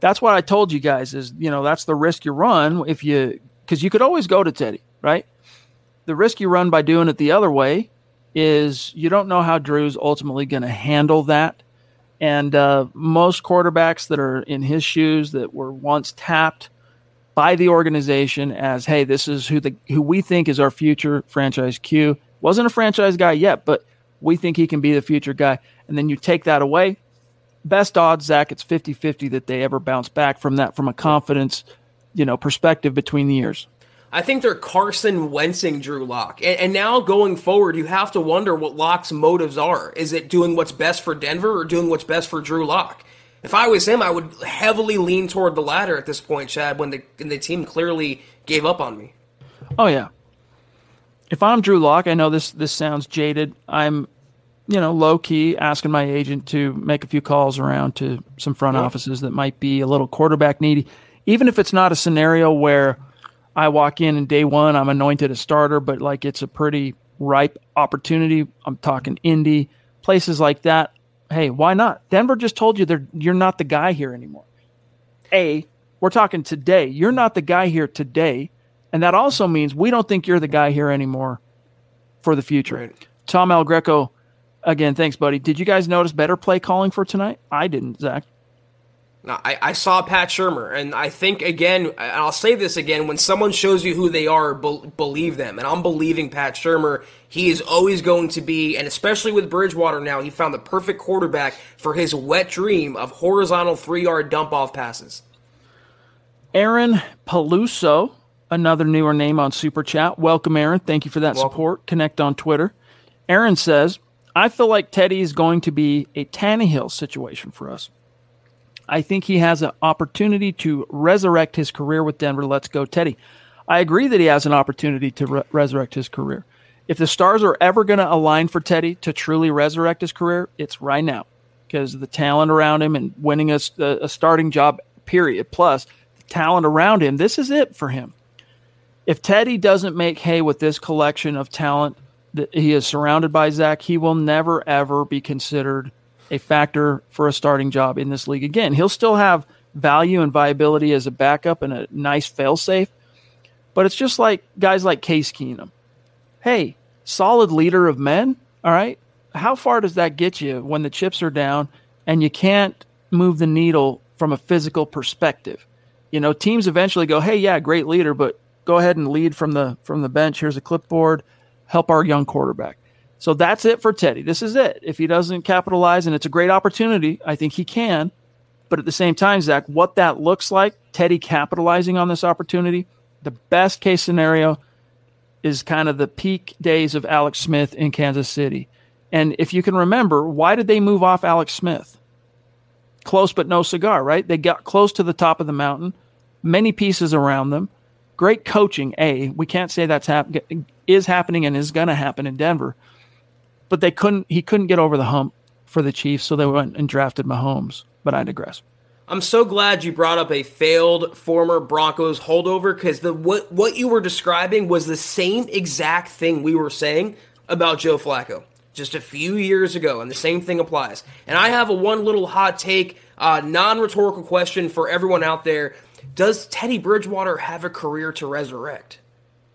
that's what I told you guys is you know that's the risk you run if you because you could always go to Teddy, right? The risk you run by doing it the other way is you don't know how Drew's ultimately going to handle that. And uh, most quarterbacks that are in his shoes that were once tapped by the organization as, hey, this is who the who we think is our future franchise Q. Wasn't a franchise guy yet, but we think he can be the future guy. And then you take that away, best odds, Zach, it's 50 50 that they ever bounce back from that from a confidence, you know, perspective between the years. I think they're Carson Wentzing Drew Lock. And, and, now going forward, you have to wonder what Lock's motives are. Is it doing what's best for Denver or doing what's best for Drew Lock? If I was him, I would heavily lean toward the latter at this point, Chad, when the, when the team clearly gave up on me. Oh, yeah. If I'm Drew Lock, I know this, this sounds jaded. I'm, you know, low key asking my agent to make a few calls around to some front yeah. offices that might be a little quarterback needy. Even if it's not a scenario where – I walk in and day one I'm anointed a starter, but like it's a pretty ripe opportunity. I'm talking indie places like that. Hey, why not? Denver just told you they're you're not the guy here anymore. A, we're talking today. You're not the guy here today. And that also means we don't think you're the guy here anymore for the future. Right. Tom El Greco, again, thanks, buddy. Did you guys notice better play calling for tonight? I didn't, Zach. I, I, saw Pat Shurmur, and I think again, and I'll say this again: when someone shows you who they are, be, believe them. And I'm believing Pat Shurmur. He is always going to be, and especially with Bridgewater now, he found the perfect quarterback for his wet dream of horizontal three-yard dump-off passes. Aaron Paluso, another newer name on Super Chat. Welcome, Aaron. Thank you for that Welcome. support. Connect on Twitter. Aaron says, "I feel like Teddy is going to be a Tannehill situation for us." I think he has an opportunity to resurrect his career with Denver. Let's go, Teddy. I agree that he has an opportunity to re- resurrect his career. If the stars are ever going to align for Teddy to truly resurrect his career, it's right now because the talent around him and winning a, a starting job, period. Plus, the talent around him. This is it for him. If Teddy doesn't make hay with this collection of talent that he is surrounded by, Zach, he will never, ever be considered – a factor for a starting job in this league. Again, he'll still have value and viability as a backup and a nice failsafe, but it's just like guys like Case Keenum. Hey, solid leader of men. All right. How far does that get you when the chips are down and you can't move the needle from a physical perspective? You know, teams eventually go, "Hey, yeah, great leader, but go ahead and lead from the from the bench. Here's a clipboard. Help our young quarterback." So that's it for Teddy. This is it. If he doesn't capitalize, and it's a great opportunity, I think he can. But at the same time, Zach, what that looks like, Teddy capitalizing on this opportunity, the best case scenario is kind of the peak days of Alex Smith in Kansas City. And if you can remember, why did they move off Alex Smith? Close but no cigar, right? They got close to the top of the mountain, many pieces around them. Great coaching, A. We can't say that's hap- is happening and is going to happen in Denver but they couldn't. He couldn't get over the hump for the Chiefs, so they went and drafted Mahomes. But I digress. I'm so glad you brought up a failed former Broncos holdover because the what what you were describing was the same exact thing we were saying about Joe Flacco just a few years ago, and the same thing applies. And I have a one little hot take, uh, non rhetorical question for everyone out there: Does Teddy Bridgewater have a career to resurrect?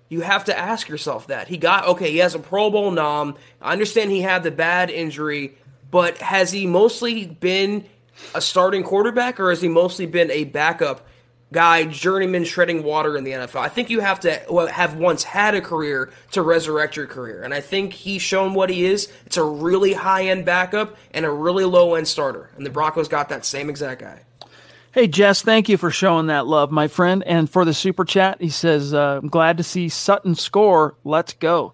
You have to ask yourself that. He got, okay, he has a Pro Bowl nom. I understand he had the bad injury, but has he mostly been a starting quarterback or has he mostly been a backup guy, journeyman shredding water in the NFL? I think you have to have once had a career to resurrect your career. And I think he's shown what he is. It's a really high end backup and a really low end starter. And the Broncos got that same exact guy. Hey, Jess, thank you for showing that love, my friend. And for the super chat, he says, uh, I'm glad to see Sutton score. Let's go.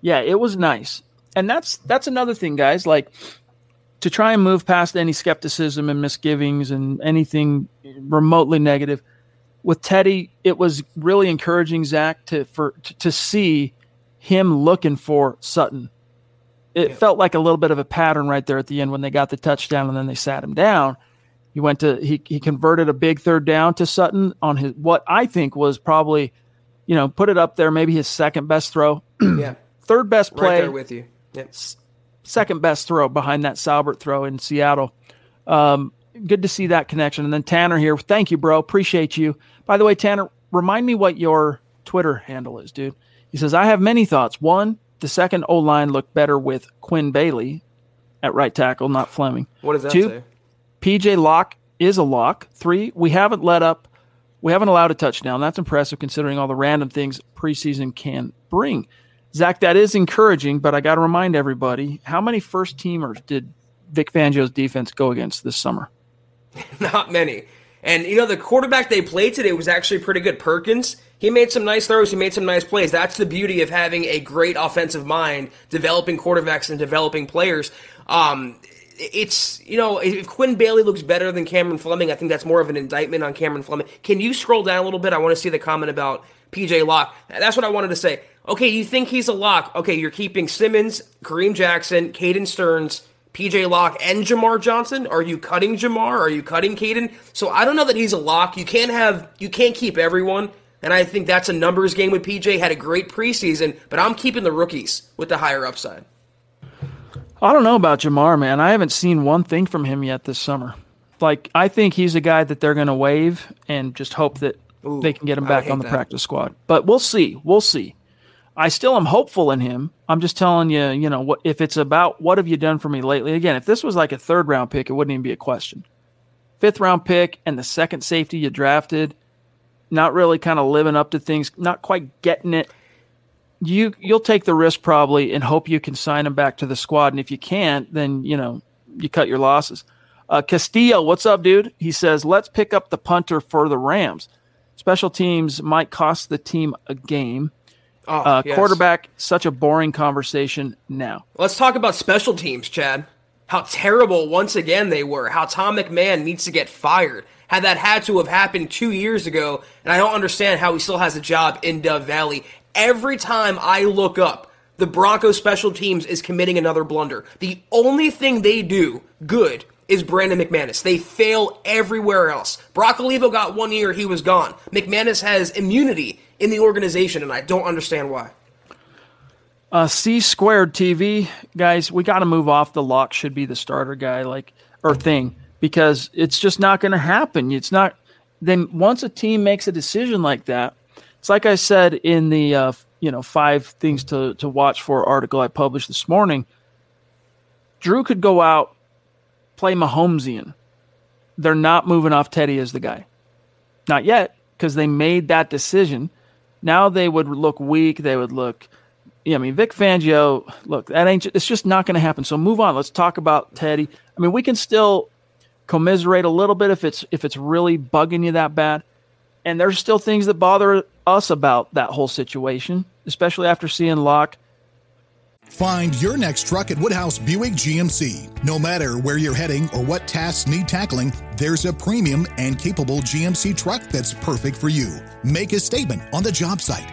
Yeah, it was nice. And that's that's another thing, guys. Like to try and move past any skepticism and misgivings and anything remotely negative. With Teddy, it was really encouraging, Zach, to for to, to see him looking for Sutton. It yeah. felt like a little bit of a pattern right there at the end when they got the touchdown and then they sat him down he went to he he converted a big third down to Sutton on his what I think was probably, you know, put it up there maybe his second best throw. yeah. Third best play. Right there with you. Yep. Second best throw behind that Salbert throw in Seattle. Um, good to see that connection. And then Tanner here. Thank you, bro. Appreciate you. By the way, Tanner, remind me what your Twitter handle is, dude. He says, I have many thoughts. One, the second O line looked better with Quinn Bailey at right tackle, not Fleming. What does that Two, say? PJ Locke is a lock. Three, we haven't let up. We haven't allowed a touchdown. That's impressive considering all the random things preseason can bring. Zach, that is encouraging, but I got to remind everybody how many first teamers did Vic Fangio's defense go against this summer? Not many. And you know the quarterback they played today was actually pretty good. Perkins. He made some nice throws. He made some nice plays. That's the beauty of having a great offensive mind, developing quarterbacks and developing players. Um, it's you know if Quinn Bailey looks better than Cameron Fleming, I think that's more of an indictment on Cameron Fleming. Can you scroll down a little bit? I want to see the comment about PJ Locke. That's what I wanted to say. Okay, you think he's a lock? Okay, you're keeping Simmons, Kareem Jackson, Caden Sterns, PJ Locke, and Jamar Johnson. Are you cutting Jamar? Are you cutting Caden? So I don't know that he's a lock. You can't have you can't keep everyone. And I think that's a numbers game with PJ. Had a great preseason, but I'm keeping the rookies with the higher upside. I don't know about Jamar, man. I haven't seen one thing from him yet this summer. Like, I think he's a guy that they're going to waive and just hope that Ooh, they can get him back on the that. practice squad. But we'll see. We'll see. I still am hopeful in him. I'm just telling you, you know, what if it's about what have you done for me lately? Again, if this was like a third round pick, it wouldn't even be a question. Fifth round pick and the second safety you drafted, not really kind of living up to things, not quite getting it you you'll take the risk probably and hope you can sign him back to the squad. And if you can't, then you know you cut your losses. Uh, Castillo, what's up, dude? He says, let's pick up the punter for the Rams. Special teams might cost the team a game. Oh, uh, yes. Quarterback, such a boring conversation now. Let's talk about special teams, Chad. How terrible once again they were. How Tom McMahon needs to get fired. Had that had to have happened two years ago, and I don't understand how he still has a job in Dove Valley every time I look up, the Broncos special teams is committing another blunder. The only thing they do good is Brandon McManus. They fail everywhere else. Brock Olivo got one year, he was gone. McManus has immunity in the organization, and I don't understand why. Uh, C squared TV, guys, we got to move off the lock should be the starter guy, like, or thing, because it's just not going to happen. It's not, then once a team makes a decision like that, it's like I said in the uh, you know five things to to watch for article I published this morning. Drew could go out, play Mahomesian. They're not moving off Teddy as the guy, not yet, because they made that decision. Now they would look weak. They would look. Yeah, I mean Vic Fangio. Look, that ain't. It's just not going to happen. So move on. Let's talk about Teddy. I mean, we can still commiserate a little bit if it's if it's really bugging you that bad. And there's still things that bother us about that whole situation, especially after seeing Lock. Find your next truck at Woodhouse Buick GMC. No matter where you're heading or what tasks need tackling, there's a premium and capable GMC truck that's perfect for you. Make a statement on the job site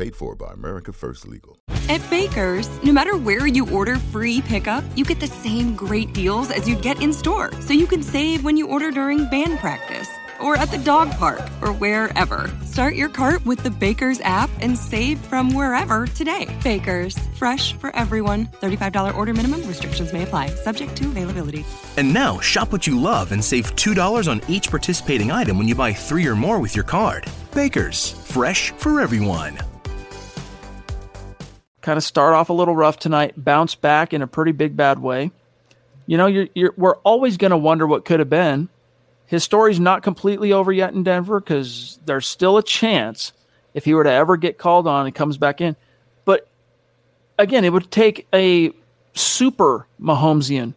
Paid for by America First Legal. At Baker's, no matter where you order free pickup, you get the same great deals as you'd get in store. So you can save when you order during band practice or at the dog park or wherever. Start your cart with the Baker's app and save from wherever today. Baker's, fresh for everyone. $35 order minimum, restrictions may apply, subject to availability. And now, shop what you love and save $2 on each participating item when you buy three or more with your card. Baker's, fresh for everyone kind of start off a little rough tonight, bounce back in a pretty big bad way. You know, you're, you're we're always going to wonder what could have been. His story's not completely over yet in Denver because there's still a chance if he were to ever get called on and comes back in. But again, it would take a super Mahomesian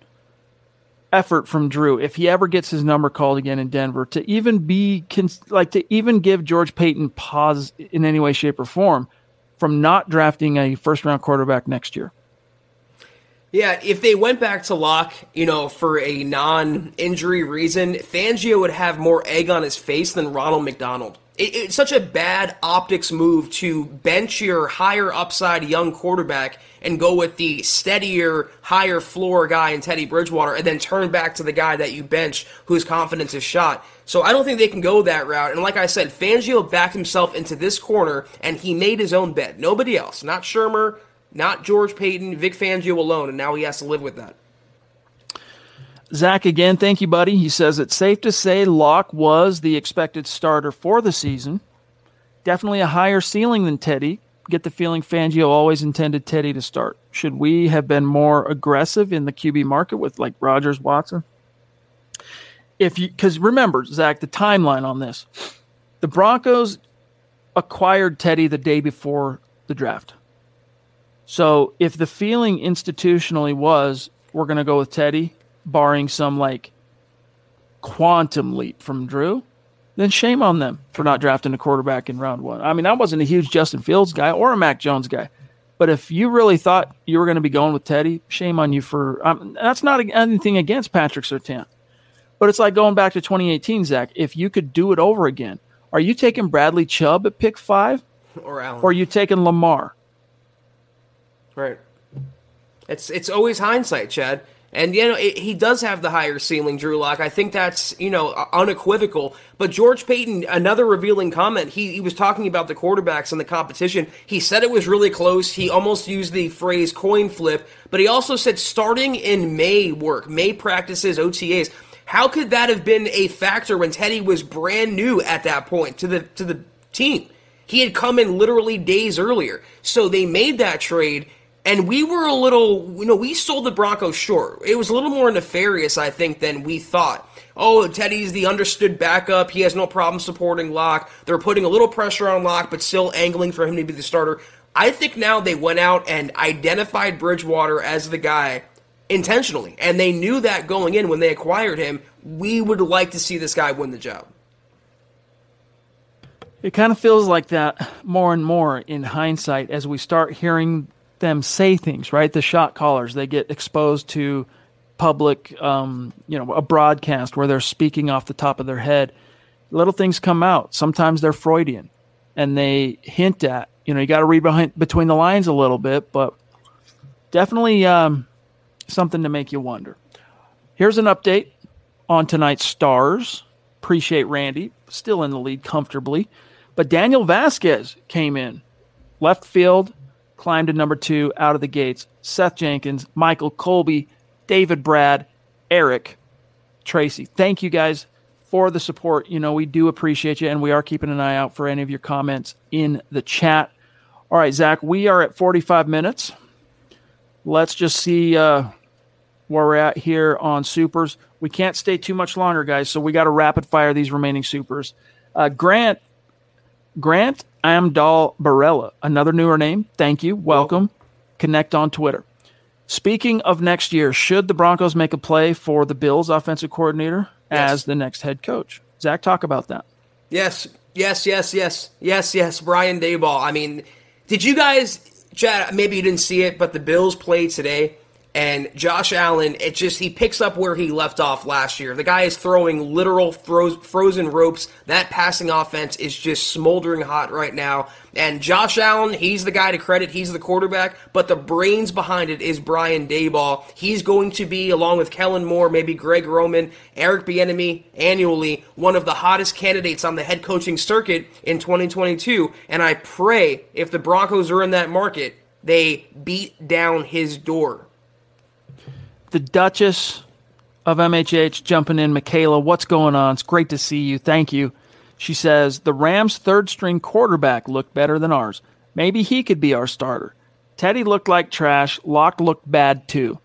effort from Drew if he ever gets his number called again in Denver to even be like to even give George Paton pause in any way, shape, or form from not drafting a first round quarterback next year. Yeah, if they went back to Lock, you know, for a non-injury reason, Fangio would have more egg on his face than Ronald McDonald. It, it's such a bad optics move to bench your higher upside young quarterback and go with the steadier, higher floor guy in Teddy Bridgewater, and then turn back to the guy that you bench whose confidence is shot. So I don't think they can go that route. And like I said, Fangio backed himself into this corner, and he made his own bed. Nobody else, not Shurmur, not George Paton, Vic Fangio alone, and now he has to live with that. Zach, again, thank you, buddy. He says it's safe to say Lock was the expected starter for the season. Definitely a higher ceiling than Teddy. Get the feeling Fangio always intended Teddy to start. Should we have been more aggressive in the QB market with like Rodgers, Watson? If you, because remember, Zach, the timeline on this, the Broncos acquired Teddy the day before the draft. So if the feeling institutionally was we're going to go with Teddy, barring some like quantum leap from Drew, then shame on them for not drafting a quarterback in round one. I mean, I wasn't a huge Justin Fields guy or a Mac Jones guy. But if you really thought you were going to be going with Teddy, shame on you for. Um, that's not anything against Patrick Surtain. But it's like going back to 2018, Zach. If you could do it over again, are you taking Bradley Chubb at pick five? Or Allen? Or are you taking Lamar? Right. It's it's always hindsight, Chad. And you know it, he does have the higher ceiling, Drew Lock. I think that's you know unequivocal. But George Paton, another revealing comment. He he was talking about the quarterbacks and the competition. He said it was really close. He almost used the phrase coin flip, but he also said starting in May work, May practices, OTAs. How could that have been a factor when Teddy was brand new at that point to the to the team? He had come in literally days earlier. So they made that trade and we were a little, you know, we sold the Broncos short. It was a little more nefarious, I think, than we thought. Oh, Teddy's the understood backup. He has no problem supporting Lock. They're putting a little pressure on Lock, but still angling for him to be the starter. I think now they went out and identified Bridgewater as the guy intentionally. And they knew that going in when they acquired him. We would like to see this guy win the job. It kind of feels like that more and more in hindsight as we start hearing them say things, right? The shot callers, they get exposed to public, um, you know, a broadcast where they're speaking off the top of their head. Little things come out. Sometimes they're Freudian and they hint at, you know, you got to read behind, between the lines a little bit, but definitely um, something to make you wonder. Here's an update on tonight's stars. Appreciate Randy, still in the lead comfortably. But Daniel Vasquez came in, left field, climbed to number two out of the gates. Seth Jenkins, Michael Colby, David Brad, Eric, Tracy. Thank you guys for the support. You know, we do appreciate you, and we are keeping an eye out for any of your comments in the chat. All right, Zach, we are at 45 minutes. Let's just see uh, where we're at here on supers. We can't stay too much longer, guys, so we got to rapid fire these remaining supers. Uh, Grant, Grant Amdal Barella, another newer name. Thank you. Welcome. Connect on Twitter. Speaking of next year, should the Broncos make a play for the Bills offensive coordinator yes. as the next head coach? Zach, talk about that. Yes, yes, yes, yes, yes, yes. Brian Daboll. I mean, did you guys, Chad? Maybe you didn't see it, but the Bills played today. And Josh Allen, it just he picks up where he left off last year. The guy is throwing literal froze, frozen ropes. That passing offense is just smoldering hot right now. And Josh Allen, he's the guy to credit. He's the quarterback, but the brains behind it is Brian Daboll. He's going to be, along with Kellen Moore, maybe Greg Roman, Eric Bieniemy, annually one of the hottest candidates on the head coaching circuit in 2022. And I pray if the Broncos are in that market, they beat down his door the Duchess of MHH jumping in. Michaela, what's going on? It's great to see you. Thank you. She says the Rams' third string quarterback looked better than ours. Maybe he could be our starter. Teddy looked like trash. Lock looked bad too.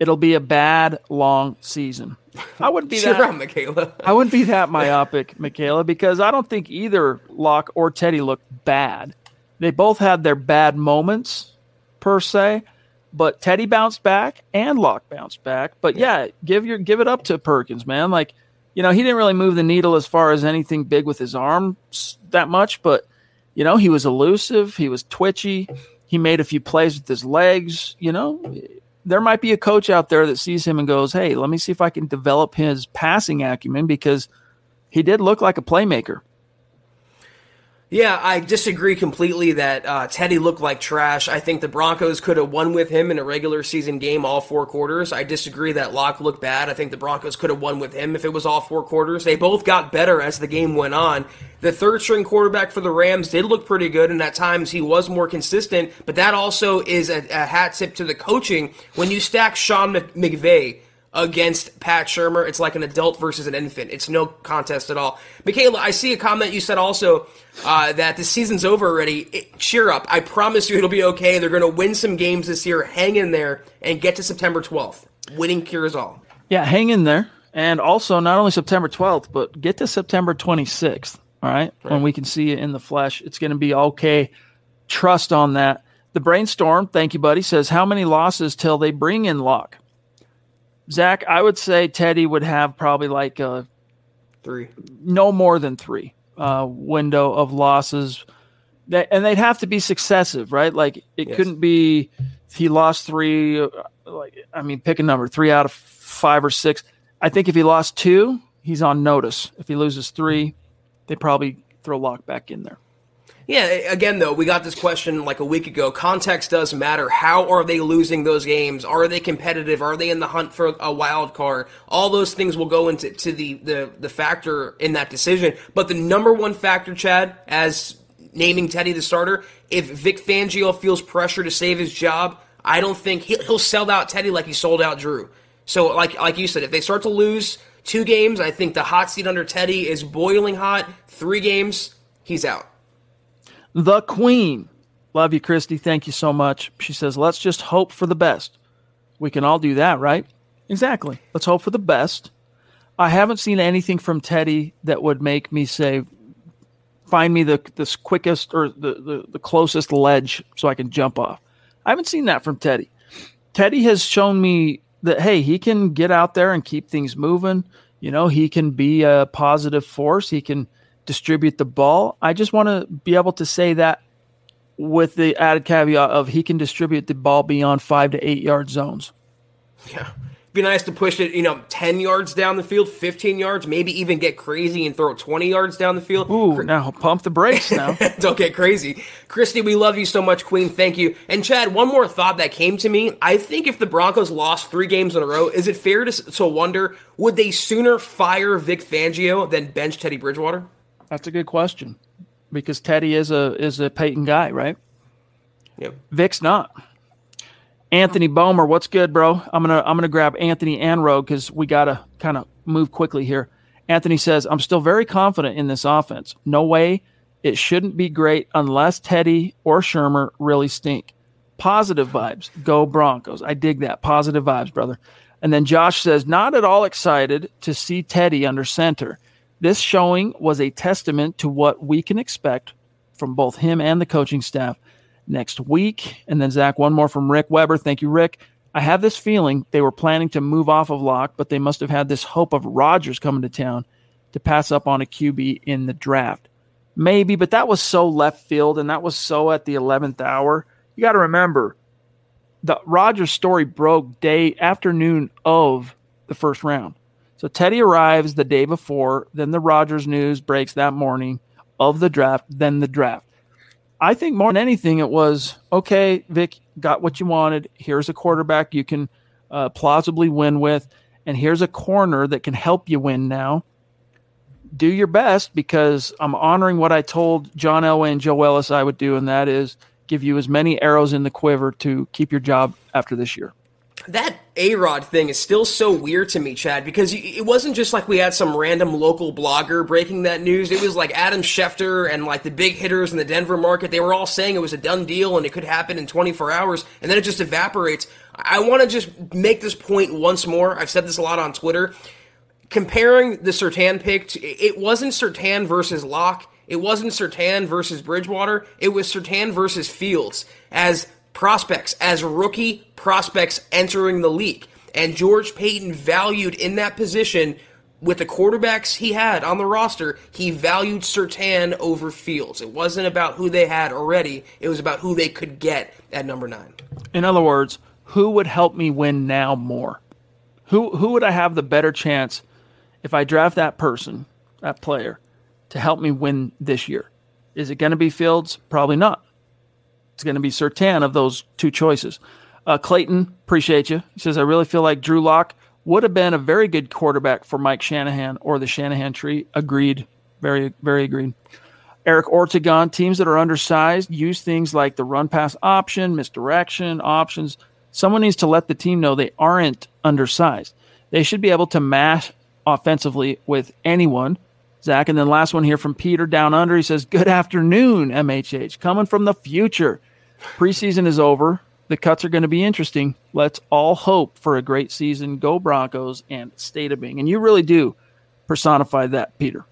It'll be a bad, long season. I wouldn't be that. Michaela. I wouldn't be that myopic, Michaela, because I don't think either Lock or Teddy looked bad. They both had their bad moments, per se, but Teddy bounced back and Lock bounced back. But yeah. yeah, give your give it up to Perkins, man. Like, you know, he didn't really move the needle as far as anything big with his arms that much, but you know, he was elusive, he was twitchy, he made a few plays with his legs, you know. There might be a coach out there that sees him and goes, "Hey, let me see if I can develop his passing acumen because he did look like a playmaker." Yeah, I disagree completely that uh, Teddy looked like trash. I think the Broncos could have won with him in a regular season game all four quarters. I disagree that Lock looked bad. I think the Broncos could have won with him if it was all four quarters. They both got better as the game went on. The third string quarterback for the Rams did look pretty good, and at times he was more consistent, but that also is a, a hat tip to the coaching. When you stack Sean McVay, against Pat Shurmur. It's like an adult versus an infant. It's no contest at all. Michaela, I see a comment you said also uh, that the season's over already. It, cheer up. I promise you it'll be okay. They're going to win some games this year. Hang in there and get to September 12th. Winning cures all. Yeah, hang in there. And also, not only September 12th, but get to September 26th. All right? right. When we can see it in the flesh. It's going to be okay. Trust on that. The brainstorm, thank you, buddy, says how many losses till they bring in Lock? Zach, I would say Teddy would have probably like a three, no more than three uh, window of losses, that, and they'd have to be successive, right? Like it yes. couldn't be he lost three. Uh, like I mean, pick a number, three out of five or six. I think if he lost two, he's on notice. If he loses three, they probably throw Lock back in there. Yeah, again, though, we got this question like a week ago. Context does matter. How are they losing those games? Are they competitive? Are they in the hunt for a wild card? All those things will go into to the, the, the factor in that decision. But the number one factor, Chad, as naming Teddy the starter, if Vic Fangio feels pressure to save his job, I don't think he'll, he'll sell out Teddy like he sold out Drew. So, like like you said, if they start to lose two games, I think the hot seat under Teddy is boiling hot. Three games, he's out the Queen. Love you, Christy. Thank you so much. She says, let's just hope for the best. We can all do that, right? Exactly. Let's hope for the best. I haven't seen anything from Teddy that would make me say, find me the, the quickest or the, the, the closest ledge so I can jump off. I haven't seen that from Teddy. Teddy has shown me that, hey, he can get out there and keep things moving. You know, he can be a positive force. He can distribute the ball. I just want to be able to say that with the added caveat of he can distribute the ball beyond five to eight yard zones. Yeah. Be nice to push it, you know, 10 yards down the field, 15 yards, maybe even get crazy and throw 20 yards down the field. Ooh, now pump the brakes now. Don't get crazy. Christy, we love you so much, Queen. Thank you. And Chad, one more thought that came to me. I think if the Broncos lost three games in a row, is it fair to, to wonder would they sooner fire Vic Fangio than bench Teddy Bridgewater? That's a good question because Teddy is a is a Peyton guy, right? Yep. Vic's not. Anthony Bomer, what's good, bro? I'm gonna I'm gonna grab Anthony and Rogue because we gotta kind of move quickly here. Anthony says, I'm still very confident in this offense. No way it shouldn't be great unless Teddy or Shurmur really stink. Positive vibes. Go Broncos. I dig that. Positive vibes, brother. And then Josh says, not at all excited to see Teddy under center. This showing was a testament to what we can expect from both him and the coaching staff next week. And then, Zach, one more from Rick Weber. Thank you, Rick. I have this feeling they were planning to move off of Lock, but they must have had this hope of Rodgers coming to town to pass up on a QB in the draft. Maybe, but that was so left field and that was so at the 11th hour. You got to remember the Rodgers story broke day afternoon of the first round. So Teddy arrives the day before, then the Rodgers news breaks that morning of the draft, then the draft. I think more than anything, it was okay, Vic, got what you wanted. Here's a quarterback you can uh, plausibly win with, and here's a corner that can help you win now. Do your best because I'm honoring what I told John Elway and Joe Ellis I would do, and that is give you as many arrows in the quiver to keep your job after this year that A Rod thing is still so weird to me, Chad, because it wasn't just like we had some random local blogger breaking that news. It was like Adam Schefter and like the big hitters in the Denver market. They were all saying it was a done deal and it could happen in 24 hours, and then it just evaporates. I want to just make this point once more. I've said this a lot on Twitter. Comparing the Surtain pick, to, it wasn't Surtain versus Lock. It wasn't Surtain versus Bridgewater. It was Surtain versus Fields. As prospects as rookie prospects entering the league. And George Paton valued in that position with the quarterbacks he had on the roster, he valued Surtain over Fields. It wasn't about who they had already, it was about who they could get at number nine. In other words, who would help me win now more? Who who would I have the better chance if I draft that person, that player, to help me win this year? Is it going to be Fields? Probably not. It's going to be Surtain of those two choices. Uh, Clayton, appreciate you. He says, I really feel like Drew Lock would have been a very good quarterback for Mike Shanahan or the Shanahan tree. Agreed. Very, very agreed. Eric Ortegon, teams that are undersized use things like the run pass option, misdirection options. Someone needs to let the team know they aren't undersized. They should be able to match offensively with anyone. Zach, and then last one here from Peter down under. He says, Good afternoon, MHH. Coming from the future. Preseason is over. The cuts are going to be interesting. Let's all hope for a great season. Go Broncos and State of Being. And you really do personify that, Peter.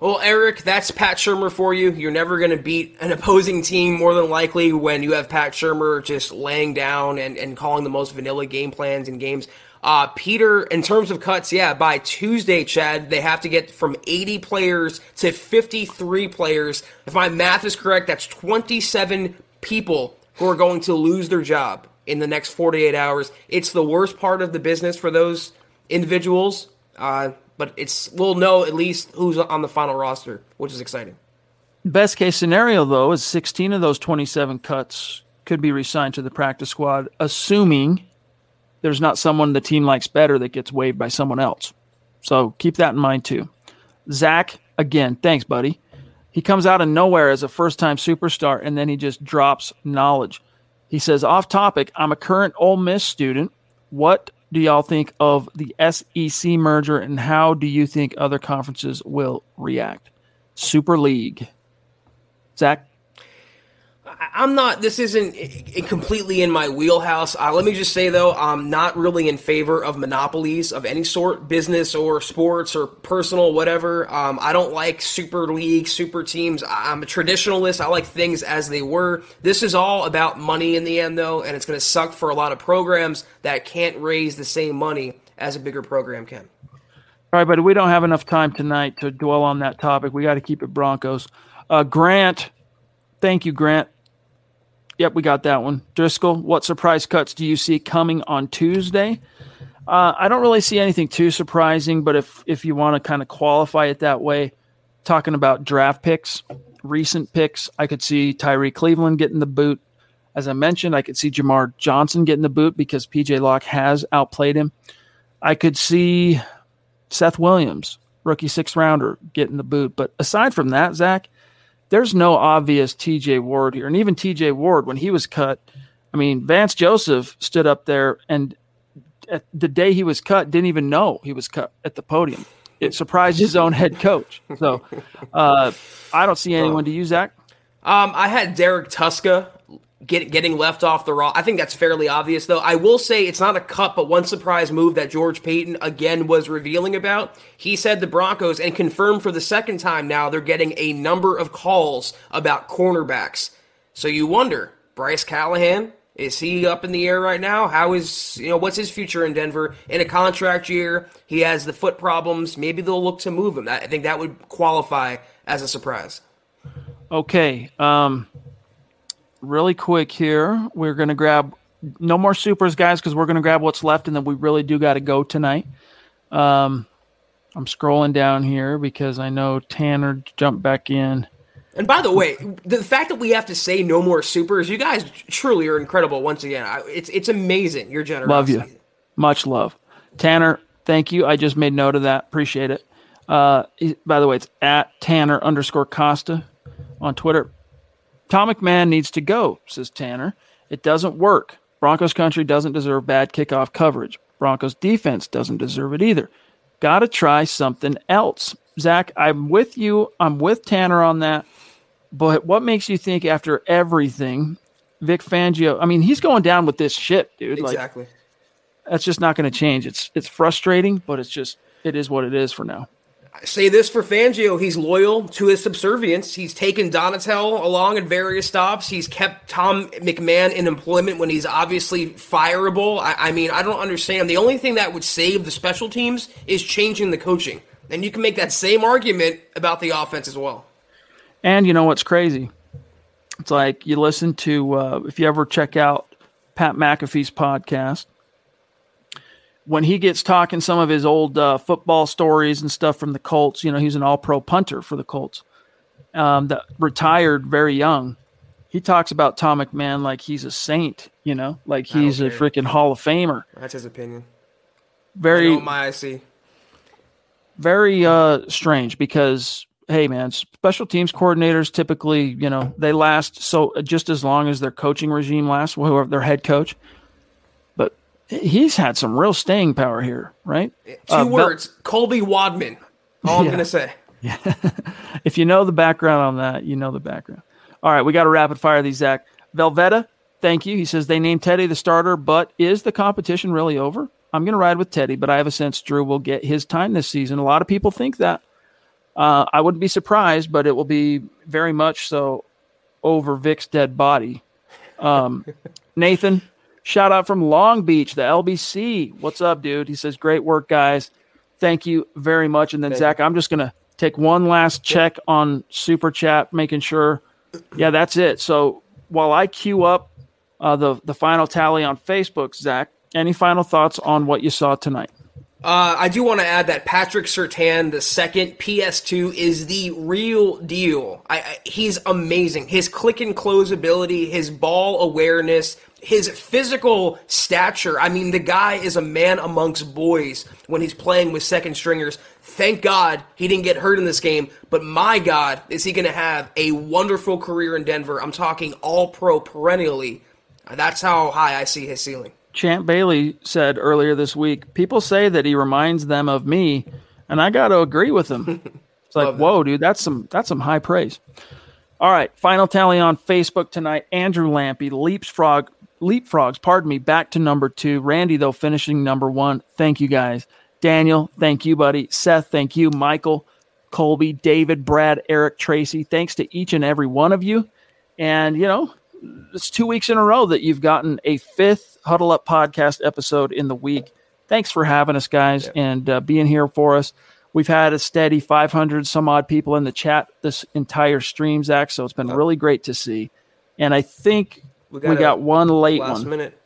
Well, Eric, that's Pat Shurmur for you. You're never going to beat an opposing team more than likely when you have Pat Shurmur just laying down and, and calling the most vanilla game plans and games. Uh, Peter, in terms of cuts, yeah, by Tuesday, Chad, they have to get from 80 players to 53 players. If my math is correct, that's 27 people who are going to lose their job in the next 48 hours. It's the worst part of the business for those individuals, uh, but it's we'll know at least who's on the final roster, which is exciting. Best case scenario, though, is 16 of those 27 cuts could be resigned to the practice squad, assuming there's not someone the team likes better that gets waived by someone else. So keep that in mind, too. Zach, again, thanks, buddy. He comes out of nowhere as a first time superstar and then he just drops knowledge. He says, off topic, I'm a current Ole Miss student. What do y'all think of the SEC merger and how do you think other conferences will react? Super League. Zach? I'm not. This isn't completely in my wheelhouse. Uh, let me just say though, I'm not really in favor of monopolies of any sort, business or sports or personal, whatever. Um, I don't like super league, super teams. I'm a traditionalist. I like things as they were. This is all about money in the end, though, and it's going to suck for a lot of programs that can't raise the same money as a bigger program can. All right, but we don't have enough time tonight to dwell on that topic. We got to keep it Broncos. Uh, Grant, thank you, Grant. Yep, we got that one. Driscoll, what surprise cuts do you see coming on Tuesday? Uh, I don't really see anything too surprising, but if if you want to kind of qualify it that way, talking about draft picks, recent picks, I could see Tyrie Cleveland getting the boot. As I mentioned, I could see Jamar Johnson getting the boot because PJ Locke has outplayed him. I could see Seth Williams, rookie sixth rounder, getting the boot. But aside from that, Zach, there's no obvious TJ Ward here. And even TJ Ward, when he was cut, I mean, Vance Joseph stood up there and the day he was cut, didn't even know he was cut at the podium. It surprised his own head coach. So uh, I don't see anyone. Do you, Zach? Um, I had Derrek Tuszka get, getting left off the raw. I think that's fairly obvious, though. I will say it's not a cut, but one surprise move that George Paton again was revealing about. He said the Broncos, and confirmed for the second time now, they're getting a number of calls about cornerbacks. So you wonder, Bryce Callahan, is he up in the air right now? How is, you know, what's his future in Denver? In a contract year, he has the foot problems. Maybe they'll look to move him. I think that would qualify as a surprise. Okay. Um, really quick here. We're going to grab no more supers, guys, because we're going to grab what's left, and then we really do got to go tonight. Um, I'm scrolling down here because I know Tanner jumped back in. And by the way, the fact that we have to say no more supers, you guys truly are incredible. Once again, it's it's amazing. Your generosity. Love you, much love, Tanner. Thank you. I just made note of that. Appreciate it. Uh, by the way, it's at Tanner underscore Costa on Twitter. Tom McMahon needs to go, says Tanner. It doesn't work. Broncos country doesn't deserve bad kickoff coverage. Broncos defense doesn't deserve it either. Got to try something else. Zach, I'm with you. I'm with Tanner on that. But what makes you think after everything, Vic Fangio? I mean, he's going down with this ship, dude. Exactly. Like, that's just not going to change. It's it's frustrating, but it's just it is what it is for now. Say this for Fangio, he's loyal to his subservience. He's taken Donatell along at various stops. He's kept Tom McMahon in employment when he's obviously fireable. I, I, mean, I don't understand. The only thing that would save the special teams is changing the coaching. And you can make that same argument about the offense as well. And you know what's crazy? It's like you listen to, uh, if you ever check out Pat McAfee's podcast, when he gets talking some of his old uh, football stories and stuff from the Colts, you know, he's an all pro punter for the Colts um, that retired very young. He talks about Tom McMahon like he's a saint, you know, like he's a freaking Hall of Famer. That's his opinion. Very, my IC. Very uh, strange because, hey, man, special teams coordinators typically, you know, they last so just as long as their coaching regime lasts, whoever their head coach he's had some real staying power here, right? Two uh, words: Colby Wadman. All I'm gonna say. Yeah. if you know the background on that, you know the background. All right, we got to rapid fire these, Zach. Velveeta, thank you. He says they named Teddy the starter, but is the competition really over? I'm going to ride with Teddy, but I have a sense Drew will get his time this season. A lot of people think that. Uh, I wouldn't be surprised, but it will be very much so over Vic's dead body. Um, Nathan, Shout out from Long Beach, the LBC. What's up, dude? He says, Great work, guys. Thank you very much. And then, Thank Zach, you. I'm just going to take one last check on Super Chat, making sure. Yeah, that's it. So while I queue up uh, the, the final tally on Facebook, Zach, any final thoughts on what you saw tonight? Uh, I do want to add that Patrick Surtain, the second PS2, is the real deal. I, I, he's amazing. His click and close ability, his ball awareness, his physical stature. I mean, the guy is a man amongst boys when he's playing with second stringers. Thank God he didn't get hurt in this game, but my God, is he going to have a wonderful career in Denver? I'm talking all pro perennially. That's how high I see his ceiling. Champ Bailey said earlier this week people say that he reminds them of me, and I got to agree with him. It's like, whoa, dude, that's some that's some high praise. All right, final tally on Facebook tonight. Andrew Lampy leapfrog leapfrogs, pardon me, back to number two. Randy, though, finishing number one. Thank you guys. Daniel, thank you, buddy. Seth, thank you. Michael, Colby, David, Brad, Eric, Tracy, thanks to each and every one of you. And, you know, it's two weeks in a row that you've gotten a fifth Huddle Up podcast episode in the week. Thanks for having us, guys, yeah. and uh, being here for us. We've had a steady 500 some odd people in the chat this entire stream, Zach. So it's been oh. really great to see. And I think we got, we got one late last one. minute.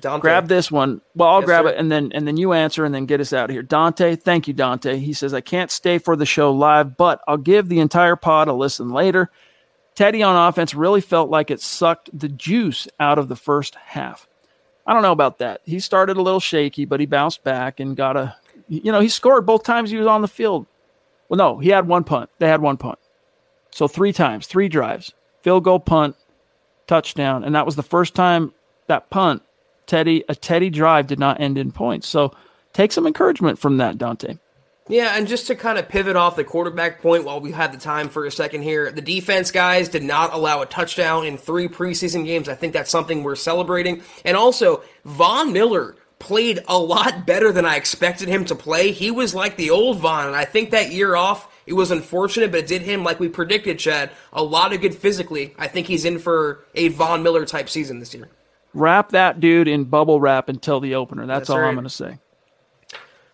Dante. Grab this one. Well, I'll yes, grab sir. it and then and then you answer and then get us out of here. Dante, thank you, Dante. He says I can't stay for the show live, but I'll give the entire pod a listen later. Teddy on offense really felt like it sucked the juice out of the first half. I don't know about that. He started a little shaky, but he bounced back and got a you know, he scored both times he was on the field. Well, no, he had one punt. They had one punt. So three times, three drives. Field goal punt, touchdown, and that was the first time that punt, Teddy, a Teddy drive did not end in points. So take some encouragement from that, Dante. Yeah, and just to kind of pivot off the quarterback point while we had the time for a second here, the defense guys did not allow a touchdown in three preseason games. I think that's something we're celebrating. And also, Von Miller played a lot better than I expected him to play. He was like the old Von, and I think that year off it was unfortunate, but it did him, like we predicted, Chad, a lot of good physically. I think he's in for a Von Miller type season this year. Wrap that dude in bubble wrap until the opener. That's, That's all right. I'm going to say.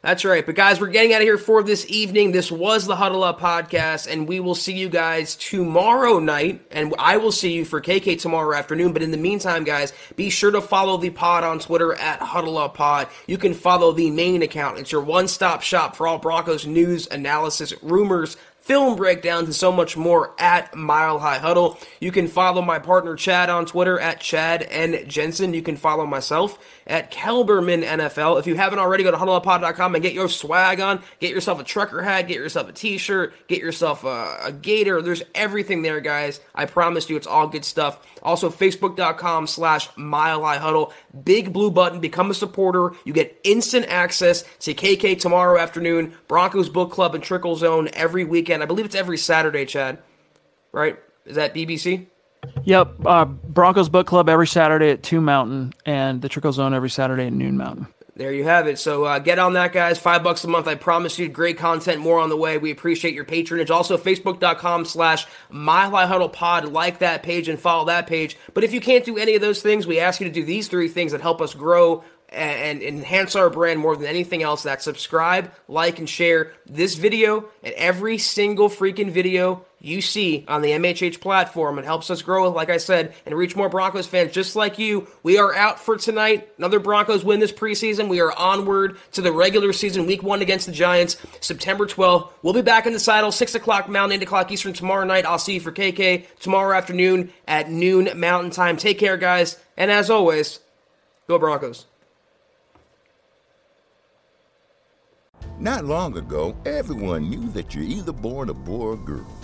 That's right. But guys, we're getting out of here for this evening. This was the Huddle Up podcast, and we will see you guys tomorrow night, and I will see you for KK tomorrow afternoon. But in the meantime, guys, be sure to follow the pod on Twitter at Huddle Up Pod. You can follow the main account. It's your one-stop shop for all Broncos news, analysis, rumors, film breakdowns, and so much more at Mile High Huddle. You can follow my partner Chad on Twitter at Chad and Jensen. You can follow myself at Kelberman NFL. If you haven't already, go to huddleuppod.com and get your swag on. Get yourself a trucker hat, get yourself a t-shirt, get yourself a, a gator. There's everything there, guys. I promise you, it's all good stuff. Also, facebook.com slash Mile Huddle. Big blue button. Become a supporter. You get instant access to KK tomorrow afternoon, Broncos Book Club and Trickle Zone every weekend. I believe it's every Saturday, Chad. Right? Is that BBC? Yep. Uh, Broncos Book Club every Saturday at 2 Mountain and the Trickle Zone every Saturday at noon Mountain. There you have it. So uh, get on that, guys. Five bucks a month. I promise you, great content, more on the way. We appreciate your patronage. Also, facebook.com slash Mile Huddle Pod. Like that page and follow that page. But if you can't do any of those things, we ask you to do these three things that help us grow and, enhance our brand more than anything else. That subscribe, like, and share this video and every single freaking video you see on the MHH platform. It helps us grow, like I said, and reach more Broncos fans just like you. We are out for tonight. Another Broncos win this preseason. We are onward to the regular season, week one against the Giants, September 12th. We'll be back in the saddle, 6 o'clock Mountain, 8 o'clock Eastern tomorrow night. I'll see you for KK tomorrow afternoon at noon Mountain Time. Take care, guys. And as always, go Broncos. Not long ago, everyone knew that you're either born a boy or girl.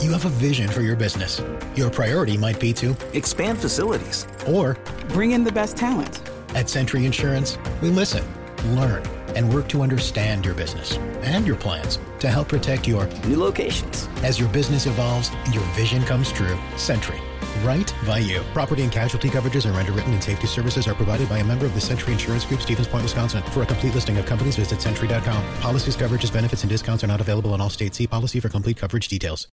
You have a vision for your business. Your priority might be to expand facilities or bring in the best talent. At Sentry Insurance, we listen, learn, and work to understand your business and your plans to help protect your new locations. As your business evolves and your vision comes true, Sentry right by you. Property and casualty coverages and underwritten and safety services are provided by a member of the Sentry Insurance Group, Stevens Point, Wisconsin. For a complete listing of companies, visit sentry.com. Policies, coverages, benefits, and discounts are not available in all states. See policy for complete coverage details.